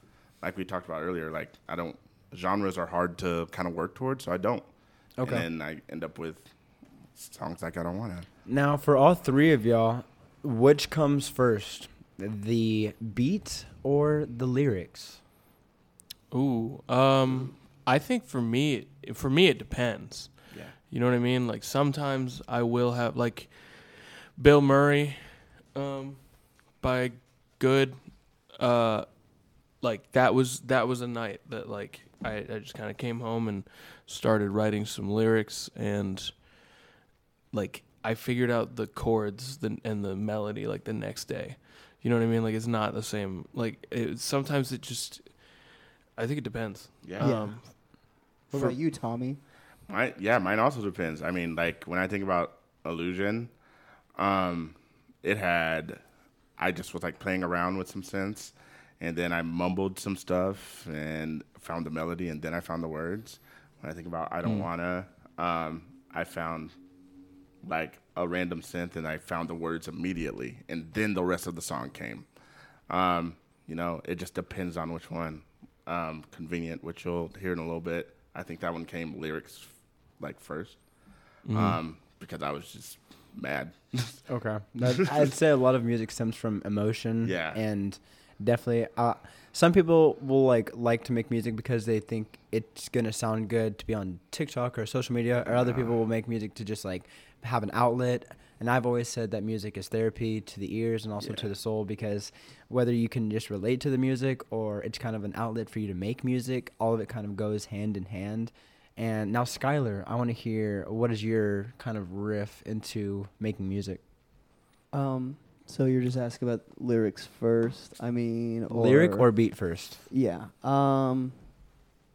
like we talked about earlier, like I don't genres are hard to kind of work towards, so I don't. Okay. And then I end up with songs like I don't want to. Now, for all three of y'all, which comes first, the beat or the lyrics? Ooh, um, I think for me, for me, it depends. Yeah. You know what I mean? Like sometimes I will have like Bill Murray, um, by good, uh, like that was that was a night that like I I just kind of came home and started writing some lyrics and like I figured out the chords the, and the melody like the next day. You know what I mean? Like it's not the same. Like it, sometimes it just. I think it depends. Yeah. Yeah. Um, What for- about you, Tommie? My yeah, mine also depends. I mean, like when I think about illusion, um, it had I just was like playing around with some sense, and then I mumbled some stuff and found the melody, and then I found the words. When I think about I don't Mm. wanna, um, I found like a random synth, and I found the words immediately, and then the rest of the song came. Um, you know, it just depends on which one. Um, convenient, which you'll hear in a little bit. I think that one came lyrics like 1st Mhm. um, because I was just mad. Okay. That, I'd say a lot of music stems from emotion. Yeah. And definitely, uh, some people will like like to make music because they think it's gonna sound good to be on TikTok or social media, or other people will make music to just like have an outlet. And I've always said that music is therapy to the ears and also to the soul because whether you can just relate to the music or it's kind of an outlet for you to make music, all of it kind of goes hand in hand. And now, Skyler, I want to hear what is your kind of riff into making music? Um, so you're just asking about lyrics first. I mean, Lyric or beat first? Yeah. Um.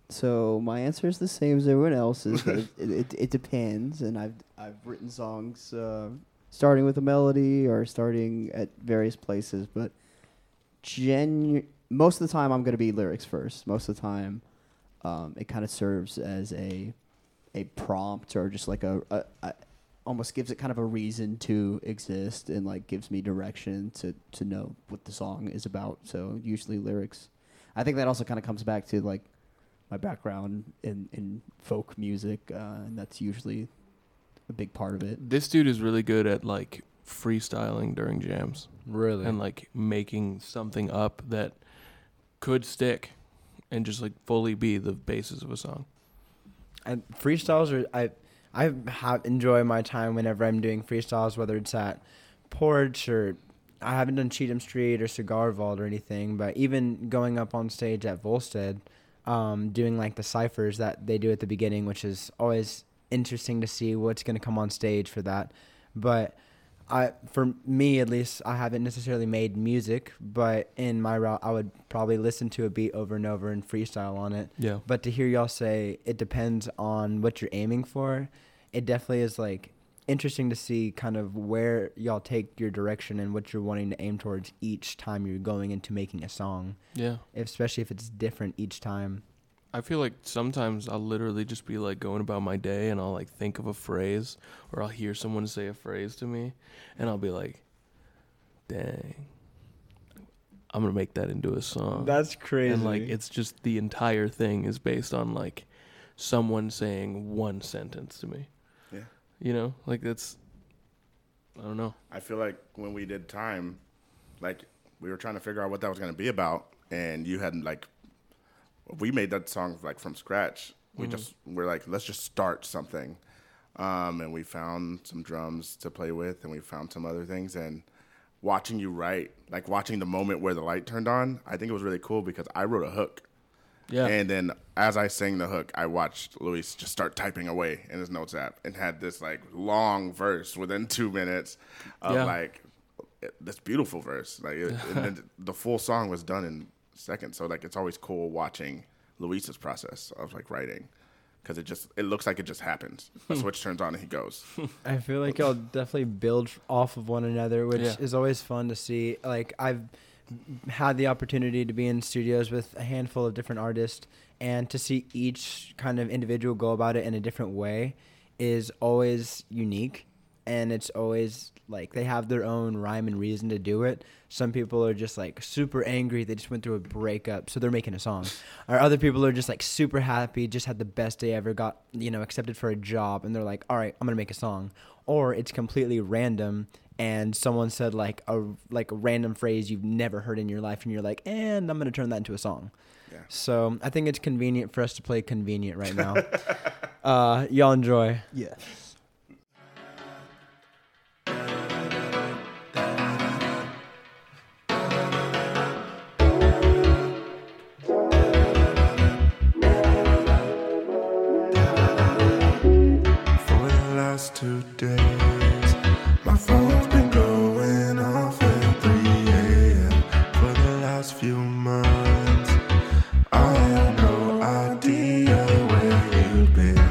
So my answer is the same as everyone else's. but it, it, it, it depends, and I've I've written songs uh, starting with a melody or starting at various places, but genu- most of the time I'm going to be lyrics first. Most of the time, um, it kind of serves as a a prompt or just like a, a, a almost gives it kind of a reason to exist and like gives me direction to to know what the song is about. So usually lyrics. I think that also kind of comes back to like my background in in folk music, uh, and that's usually a big part of it. This dude is really good at like freestyling during jams. Really? And like making something up that could stick and just like fully be the basis of a song. And freestyles are I I have enjoy my time whenever I'm doing freestyles, whether it's at Porch or I haven't done Cheatham Street or Cigar Vault or anything, but even going up on stage at Volstead, um, doing like the ciphers that they do at the beginning, which is always interesting to see what's going to come on stage for that. But I, for me at least, I haven't necessarily made music, but in my route, I would probably listen to a beat over and over and freestyle on it. Yeah. But to hear y'all say it depends on what you're aiming for, it definitely is like interesting to see kind of where y'all take your direction and what you're wanting to aim towards each time you're going into making a song. Yeah. Especially if it's different each time. I feel like sometimes I'll literally just be like going about my day and I'll like think of a phrase or I'll hear someone say a phrase to me and I'll be like, dang, I'm going to make that into a song. That's crazy. And like it's just the entire thing is based on like someone saying one sentence to me. Yeah. You know, like that's, I don't know. I feel like when we did time, like we were trying to figure out what that was going to be about, and you had like, we made that song like from scratch. We Mhm. just we're like, let's just start something, um, and we found some drums to play with, and we found some other things, and watching you write, like watching the moment where the light turned on, I think it was really cool because I wrote a hook, Yeah. And then as I sang the hook, I watched Luis just start typing away in his notes app and had this like long verse within two minutes of Yeah. like this beautiful verse. Like it, and then the full song was done in seconds. So like it's always cool watching Luis's process of like writing because it just it looks like it just happens. A hmm. switch turns on and he goes. I feel like y'all definitely build off of one another, which Yeah. is always fun to see. Like I've had the opportunity to be in studios with a handful of different artists, and to see each kind of individual go about it in a different way is always unique, and it's always like they have their own rhyme and reason to do it. Some people are just like super angry; they just went through a breakup, so they're making a song. Or other people are just like super happy, just had the best day ever, got you know accepted for a job, and they're like, "All right, I'm gonna make a song." Or it's completely random, and someone said like a like a random phrase you've never heard in your life, and you're like, "And I'm gonna turn that into a song." Yeah. So I think it's convenient for us to play convenient right now. uh, y'all enjoy. Yes. Last two days, my phone's been going off at 3 a.m. For the last few months, I have no idea where you've been.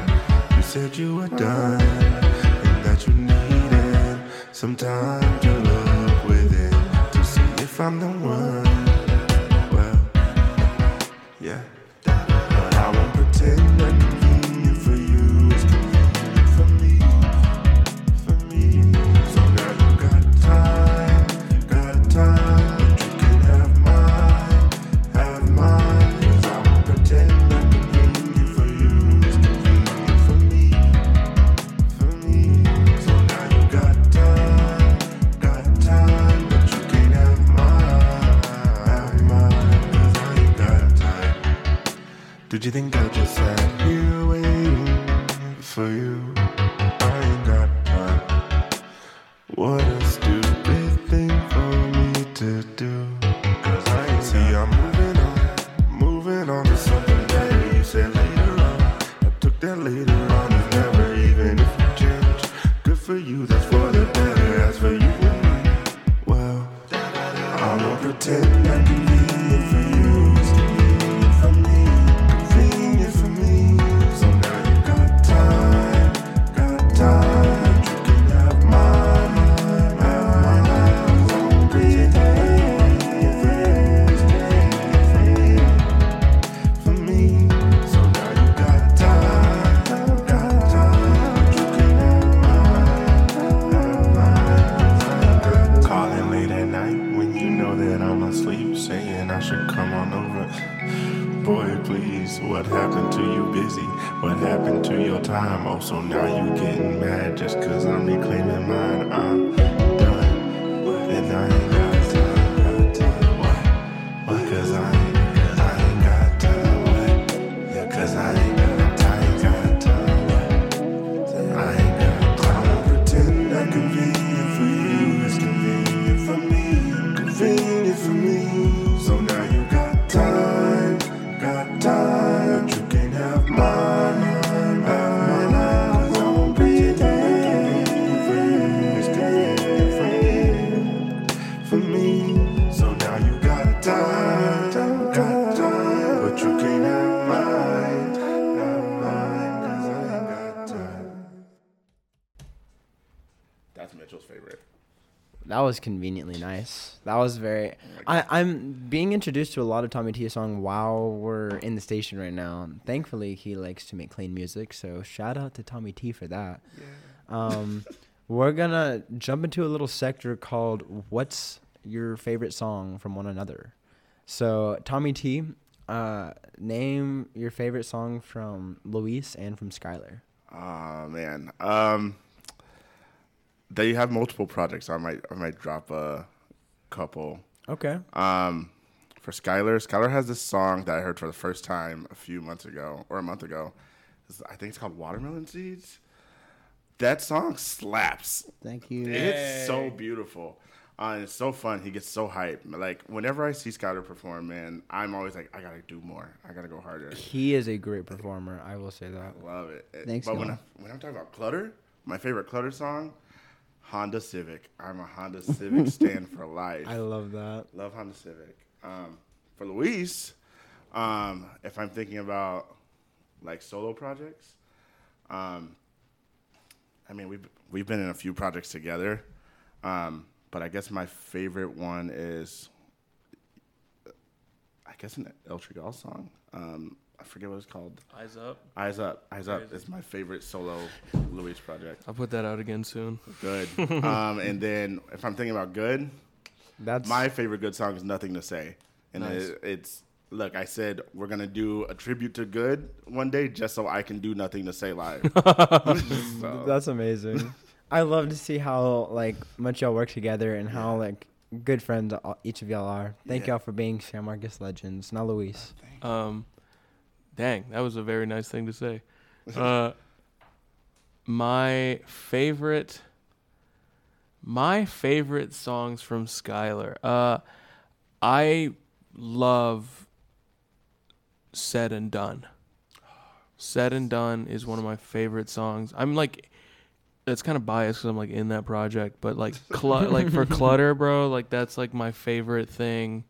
You said you were done and that you needed some time to look within to see if I'm the Did you think was conveniently nice. That was very. I, I'm being introduced to a lot of TommieTee song while we're in the station right now. Thankfully, he likes to make clean music, so shout out to TommieTee for that. Yeah. Um, we're gonna jump into a little sector called "What's Your Favorite Song from One Another." So, TommieTee, uh, name your favorite song from Luis and from Skyler. Oh man. Um they have multiple projects. So I might I might drop a couple. Okay. Um for Skyler, Skyler has this song that I heard for the first time a few months ago or a month ago. It's- I think it's called Watermelon Seeds. That song slaps. Thank you. It's so beautiful. Uh, and it's so fun. He gets so hyped. Like whenever I see Skyler perform, man, I'm always like, I gotta do more. I gotta go harder. He is a great performer. I will say that. Love it. Thanks, But when, I, when I'm talking about CLTTR, my favorite CLTTR song, Honda Civic. I'm a Honda Civic stand for life. I love that. Love Honda Civic. Um, for Luis, um, if I'm thinking about like solo projects, um, I mean we've we've been in a few projects together, um, but I guess my favorite one is, I guess an El Trigal song. I forget what it's called. Eyes Up? Eyes up. Eyes up Crazy. is my favorite solo Luis project. I'll put that out again soon. Good. um, and then if I'm thinking about good, That's- my favorite good song is "Nothing to Say," and Nice. it, it's look. I said we're gonna do a tribute to good one day, just so I can do "Nothing to Say" live. So, That's amazing. I love to see how like much y'all work together and how like good friends all- each of y'all are. Thank Yeah. y'all for being San Marcos legends. Now, Luis. Um, dang, that was a very nice thing to say. Uh, my favorite, my favorite songs from Skyler. Uh, I love "Said and Done." "Said and Done" is one of my favorite songs. I'm like, it's kind of biased because I'm like in that project, but like, clu- like for CLTTR, bro, like that's like my favorite thing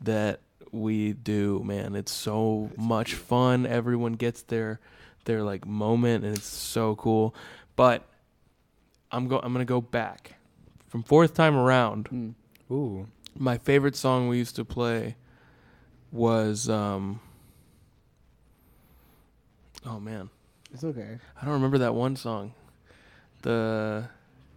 that we do, man. It's so much fun. Everyone gets their their like moment and it's so cool. But I'm go I'm gonna go back. From Fourth Time Around. Ooh. My favorite song we used to play was um Oh man. It's okay. I don't remember that one song. The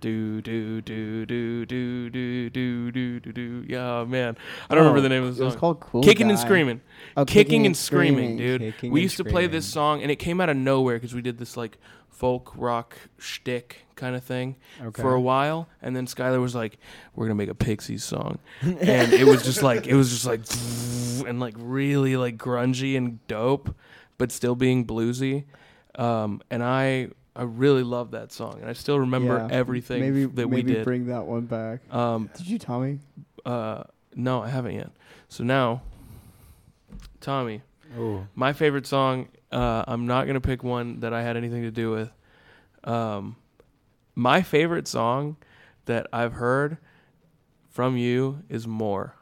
do do do do do do do do do do. Yeah, man. I don't remember Oh, the name of the it was called Cool Kicking and screaming. Oh, Kicking, and screaming, dude. Kicking we used to play this song, and it came out of nowhere because we did this like folk rock shtick kind of thing Okay. for a while, and then Skyler was like, "We're gonna make a Pixies song," and it was just like it was just like and like really like grungy and dope, but still being bluesy. Um, and I I really love that song, and I still remember Yeah, everything maybe, that we maybe did. bring that one back. Um, Did you, Tommie? Uh, no, I haven't yet. So now, Tommie, Ooh. my favorite song. Uh, I'm not gonna pick one that I had anything to do with. Um, my favorite song that I've heard from you is "More."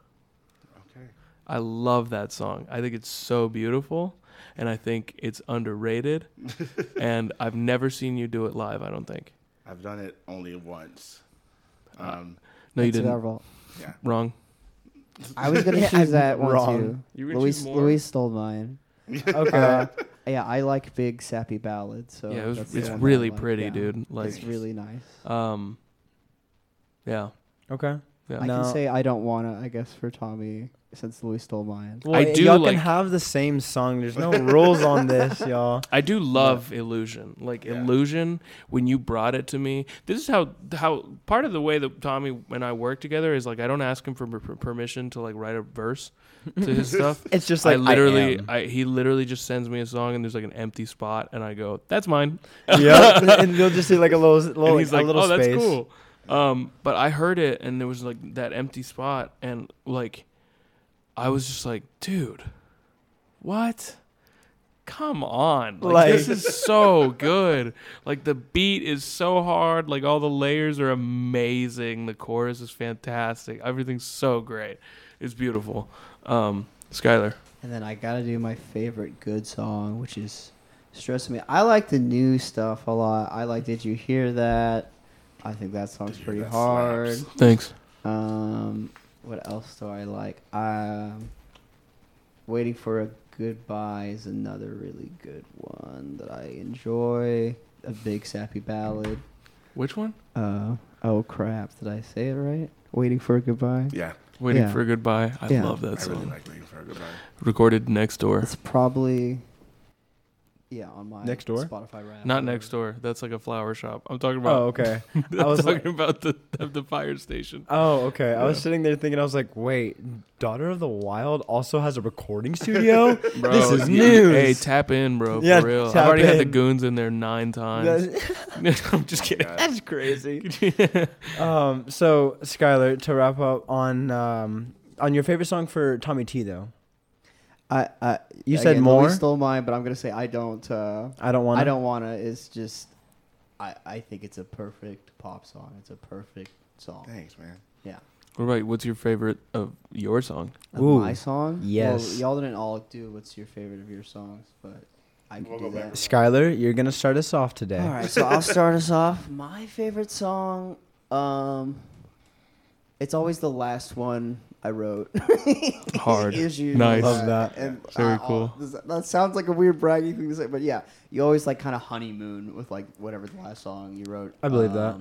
Okay. I love that song. I think it's so beautiful, and I think it's underrated. and I've never seen you do it live. I don't think. I've done it only once. Um, No, you didn't. our fault. Yeah. Wrong. I was gonna choose that one Wrong. too. You were gonna Luis, choose more? Luis stole mine. Okay. Uh, yeah, I like big sappy ballads. So yeah, it was, that's the it's one that I really like, pretty, yeah. dude. Like it's really nice. Um. Yeah. Okay. Yeah. I No. can say I don't wanna. I guess for Tommie, since Luis stole mine. Well, I do Y'all like- can have the same song. There's no rules on this, y'all. I do love illusion. Like illusion when you brought it to me. This is how how part of the way that Tommie and I work together is like I don't ask him for per- permission to like write a verse to his stuff. It's just like, I literally am. I, he literally just sends me a song and there's like an empty spot and I go that's mine. yeah, and you'll just see like a little, little and he's a like, little "Oh, that's space. cool." Um, but I heard it, and there was like that empty spot, and like, I was just like, "Dude, what? Come on! Like, this is so good. Like the beat is so hard. Like all the layers are amazing. The chorus is fantastic. Everything's so great. It's beautiful." Um, Skyler. And then I gotta do my favorite good song, which is "Stress Me." I like the new stuff a lot. I like "Did You Hear That." I think that song's pretty that hard. slaps. Thanks. Um, what else do I like? Um, "Waiting for a Goodbye" is another really good one that I enjoy. A big sappy ballad. Which one? Uh, oh crap! Did I say it right? "Waiting for a Goodbye." yeah. Waiting Yeah. for a goodbye. I Yeah. love that I song. really like waiting for a goodbye. Recorded next door. It's probably Yeah, on my Next door? Spotify rap. Not next door. That's like a flower shop. I'm talking about. Oh, okay. I'm was talking like- about the the fire station. Oh, okay. I was sitting there thinking, I was like, wait, Daughter of the Wild also has a recording studio? Bro, this is you- news. Hey, tap in, bro. Yeah, for real. I've tap already had the goons in there nine times. I'm just kidding. That's crazy. um, so Skyler, to wrap up on um, on your favorite song for TommieTee though. I, I You said again, more? Luis stole mine, but I'm gonna say I don't. Uh, I don't wanna? I don't wanna. Is just. I I think it's a perfect pop song. It's a perfect song. Thanks, man. Yeah. All right. What's your favorite of your song? Of my song. yes. Well, y'all didn't all do what's your favorite of your songs, but I can do that. Skyler, you're gonna start us off today. All right, so I'll start us off. My favorite song, um, it's always the last one I wrote. Hard. Is usually Nice. Love that. And Very uh, cool. does that, that sounds like a weird bragging thing to say, but yeah, you always like kind of honeymoon with like whatever the last song you wrote. I believe that.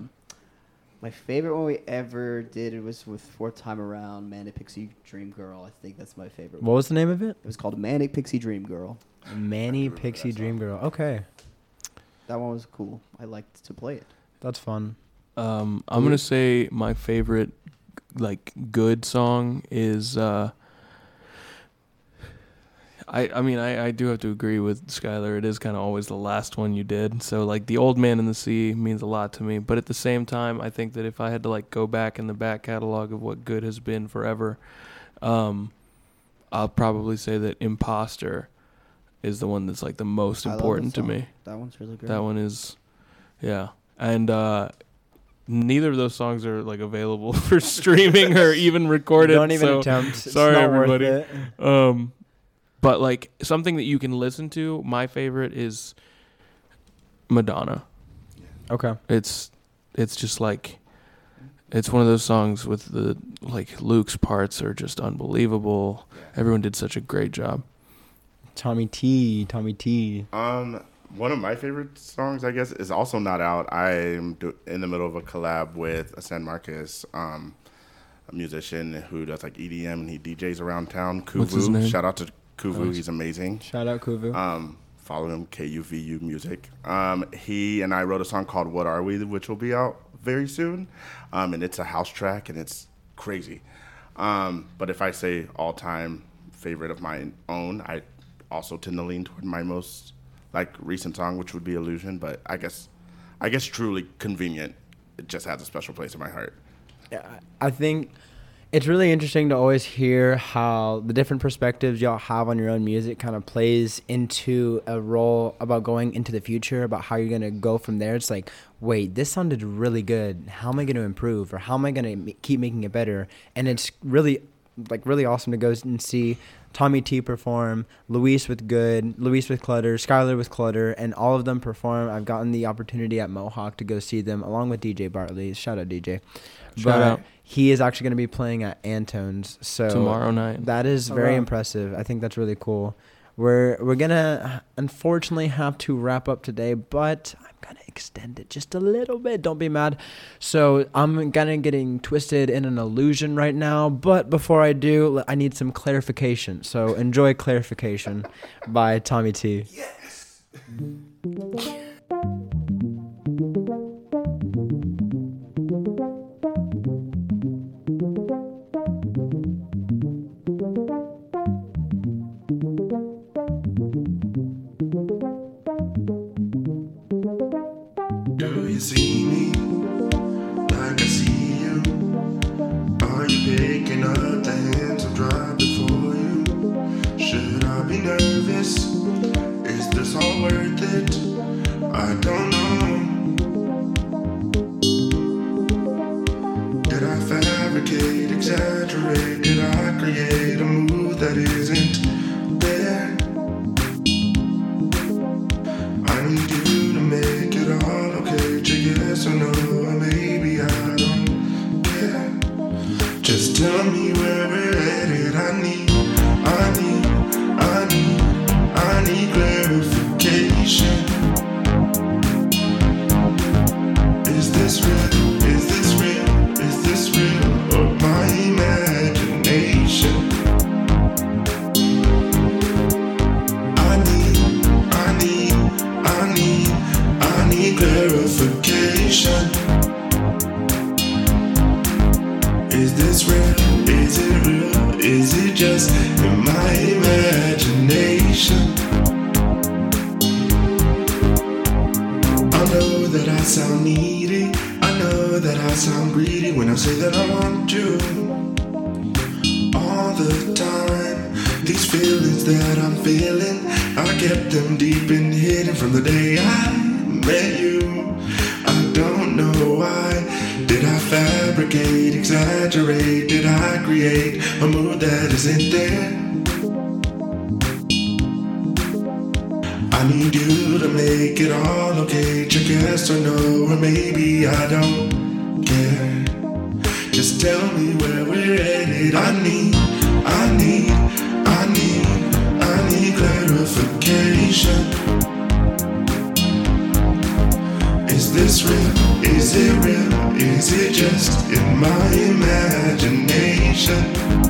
My favorite one we ever did it was with Fourth Time Around, Manic Pixie Dream Girl. I think that's my favorite. What was the name of it? It was called Manic Pixie Dream Girl. Manny Pixie Dream Girl. Okay, That one was cool. I liked to play it. that's fun. Um, I'm gonna say my favorite, like good song is. Uh, I I mean I, I do have to agree with Skyler. It is kind of always the last one you did. So like the Old Man in the Sea means a lot to me. But at the same time, I think that if I had to like go back in the back catalog of what good has been forever, um, I'll probably say that Imposter is the one that's like the most I love that important to me. That one's really great. That one is, yeah, and uh, neither of those songs are like available for streaming or even recorded. Don't even so attempt. It's Sorry, not worth everybody. it. Um, but like something that you can listen to. My favorite is Madonna. Okay. It's it's just like it's one of those songs with the like Luke's parts are just unbelievable. Everyone did such a great job. Tommy T. TommieTee. Um, one of my favorite songs, I guess, is also not out. I'm do- in the middle of a collab with a San Marcos, um, a musician who does like EDM and he DJs around town. Kuvu, What's his name? shout out to Kuvu, he's amazing. Shout out Kuvu. Um, follow him, K U V U Music. Um, he and I wrote a song called "What Are We," which will be out very soon. Um, and it's a house track and it's crazy. Um, but if I say all-time favorite of my own, I also tend to lean toward my most like recent song, which would be "Illusion." But I guess, I guess, truly convenient. It just has a special place in my heart. Yeah, I think it's really interesting to always hear how the different perspectives y'all have on your own music kind of plays into a role about going into the future, about how you're going to go from there. It's like, wait, this sounded really good. How am I going to improve or how am I going to keep making it better? And it's really like really awesome to go and see TommieTee perform, Luis with Good, Luis with CLTTR, Skyler with CLTTR, and all of them perform. I've gotten the opportunity at Mohawk to go see them along with DJ Bartley. Shout out DJ. Shout but out. he is actually going to be playing at Antone's. So Tomorrow night. That is Oh, very wow. impressive. I think that's really cool. We're we're gonna unfortunately have to wrap up today, but Gonna extend it just a little bit. Don't be mad. So I'm kind of getting twisted in an illusion right now, but before I do, I need some clarification. So enjoy clarification by TommieTee. Do I need you to make it all okay. Check yes or no, or maybe I don't care. Just tell me where we're headed. I need, I need, I need, I need clarification. Is this real? Is it real? Is it just in my imagination?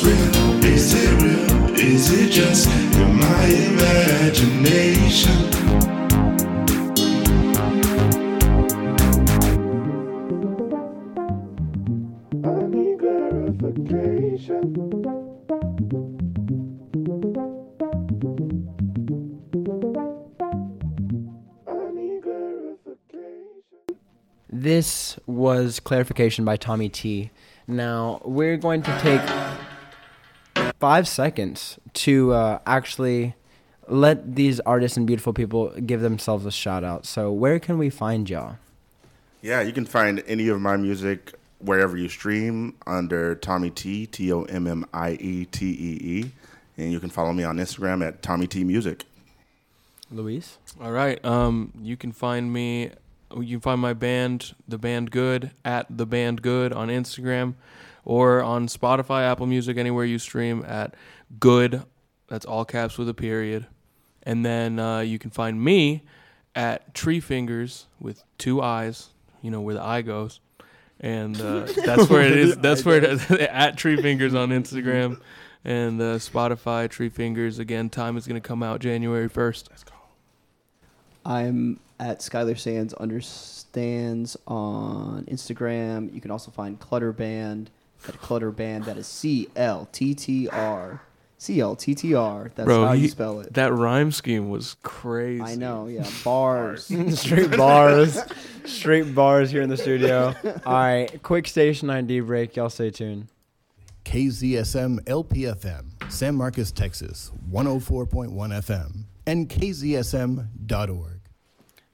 This real? Is it real? Is it just in my imagination? This was clarification by TommieTee. Now we're going to take five seconds to uh, actually let these artists and beautiful people give themselves a shout out. So where can we find y'all? Yeah, you can find any of my music wherever you stream under TommieTee, T O M M I E T E E. And you can follow me on Instagram at TommieTee Music. Luis? All right. Um, you can find me. You can find my band, the band Good, at the band Good on Instagram, or on Spotify, Apple Music, anywhere you stream at Good. That's all caps with a period. And then uh, you can find me at Treefiingers with two eyes. You know where the eye goes, and uh, that's where it is. That's where it is at Treefiingers on Instagram and uh, Spotify. Treefiingers again. Time is going to come out January first. Let's go. I'm at Skyler Sands understands on Instagram. You can also find CLTTR Band at CLTTR Band. That is C L T T R. C L T T R. That's Bro, how you he- spell it. That rhyme scheme was crazy. I know, yeah. Bars. Straight bars. Straight bars here in the studio. All right, quick station ID break. Y'all stay tuned. KZSM LPFM, San Marcos, Texas, 104.1 FM, and KZSM.org.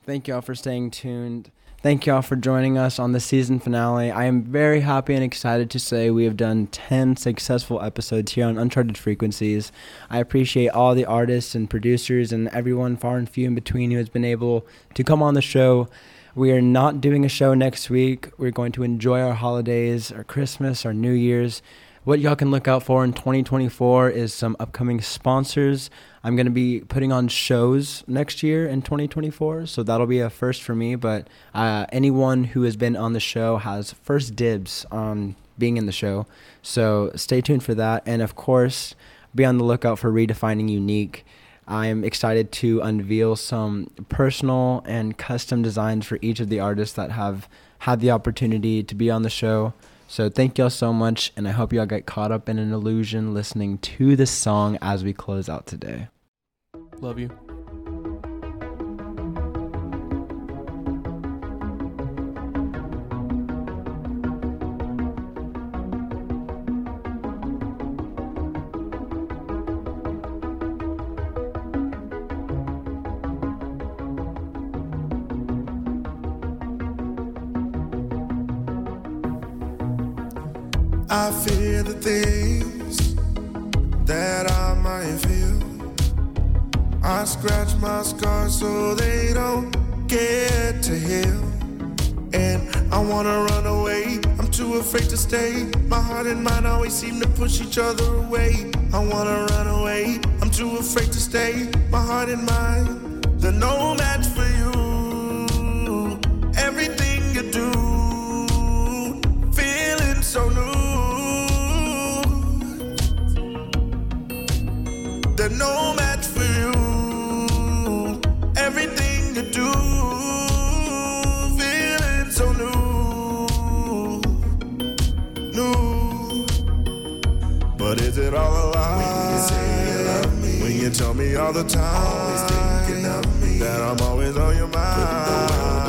Thank y'all for staying tuned. Thank y'all for joining us on the season finale. I am very happy and excited to say we have done 10 successful episodes here on Uncharted Frequencies. I appreciate all the artists and producers and everyone far and few in between who has been able to come on the show. We are not doing a show next week. We're going to enjoy our holidays, our Christmas, our New Year's. What y'all can look out for in 2024 is some upcoming sponsors. I'm going to be putting on shows next year in 2024, so that'll be a first for me. But uh, anyone who has been on the show has first dibs on being in the show. So stay tuned for that. And of course, be on the lookout for Redefining Unique. I'm excited to unveil some personal and custom designs for each of the artists that have had the opportunity to be on the show. So thank y'all so much, and I hope y'all get caught up in an illusion listening to this song as we close out today. Love you. I scratch my scars so they don't get to heal. And I wanna run away. I'm too afraid to stay. My heart and mind always seem to push each other away. I wanna run away. I'm too afraid to stay. My heart and mind, they're no match for you. Everything you do, feeling so new. They're no it all a lie? When you say you love me, when you tell me all the time, always thinking of me. that I'm always on your mind.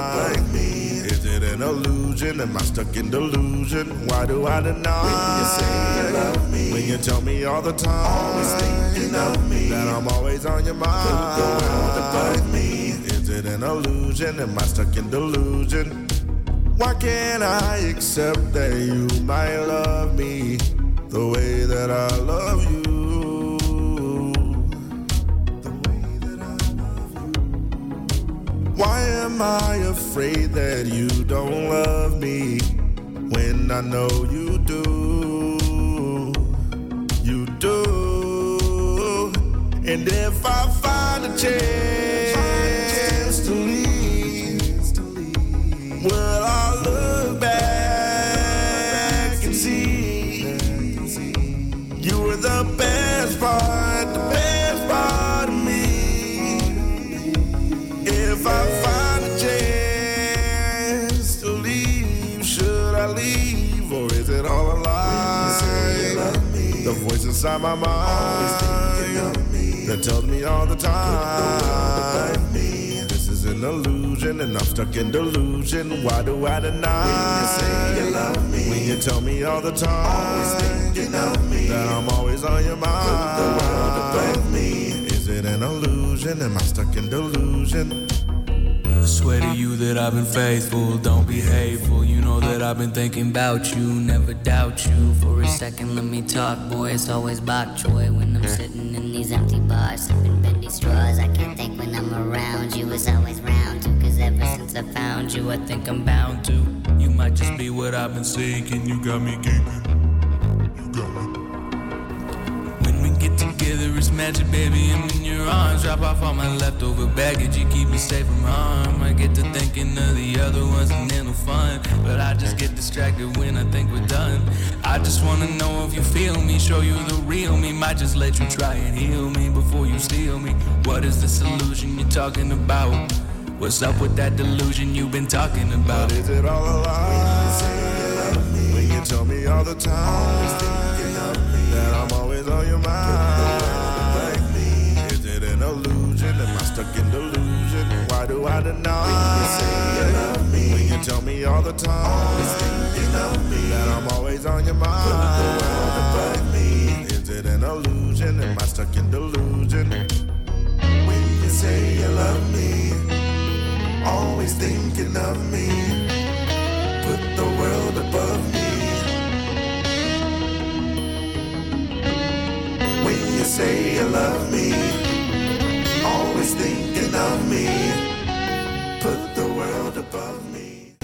Is it an illusion? Am I stuck in delusion? Why do I deny? When you say you love me, when you tell me all the time, always thinking of me, that I'm always on your mind. Put the me. Is it an illusion? Am I stuck in delusion? Why can't I accept that you might love me the way that I love you? Why am I afraid that you don't love me when I know you do? You do. And if I find a chance inside my mind that tells me all the time this is an illusion and I'm stuck in delusion. Why do I deny? When you say you love me, when you tell me all the time, always thinking of me, that I'm always on your mind. the world above me. Is it an illusion? Am I stuck in delusion? Swear to you that I've been faithful, don't be hateful. You know that I've been thinking about you, never doubt you. For a second, let me talk, boy. It's always bok choy when I'm sitting in these empty bars, sipping bendy straws. I can't think when I'm around you. It's always round two, cause ever since I found you, I think I'm bound to. You might just be what I've been seeking. You got me geeking. Together, it's magic, baby. I'm in your arms. Drop off all my leftover baggage. You keep me safe from harm. I get to thinking of the other ones and then no fun. But I just get distracted when I think we're done. I just wanna know if you feel me. Show you the real me. Might just let you try and heal me before you steal me. What is this illusion you're talking about? What's up with that delusion you've been talking about? Is it all a lie? When you tell me all the time that I'm always on your mind. Am I stuck in delusion? Why do I deny? When you tell me all the time always thinking of me. that I'm always on your mind. Is it an illusion? Am I stuck in delusion? When you say you love me, always thinking of me. Put the world above me. When you say you love me, always thinking of me. Put the world above me.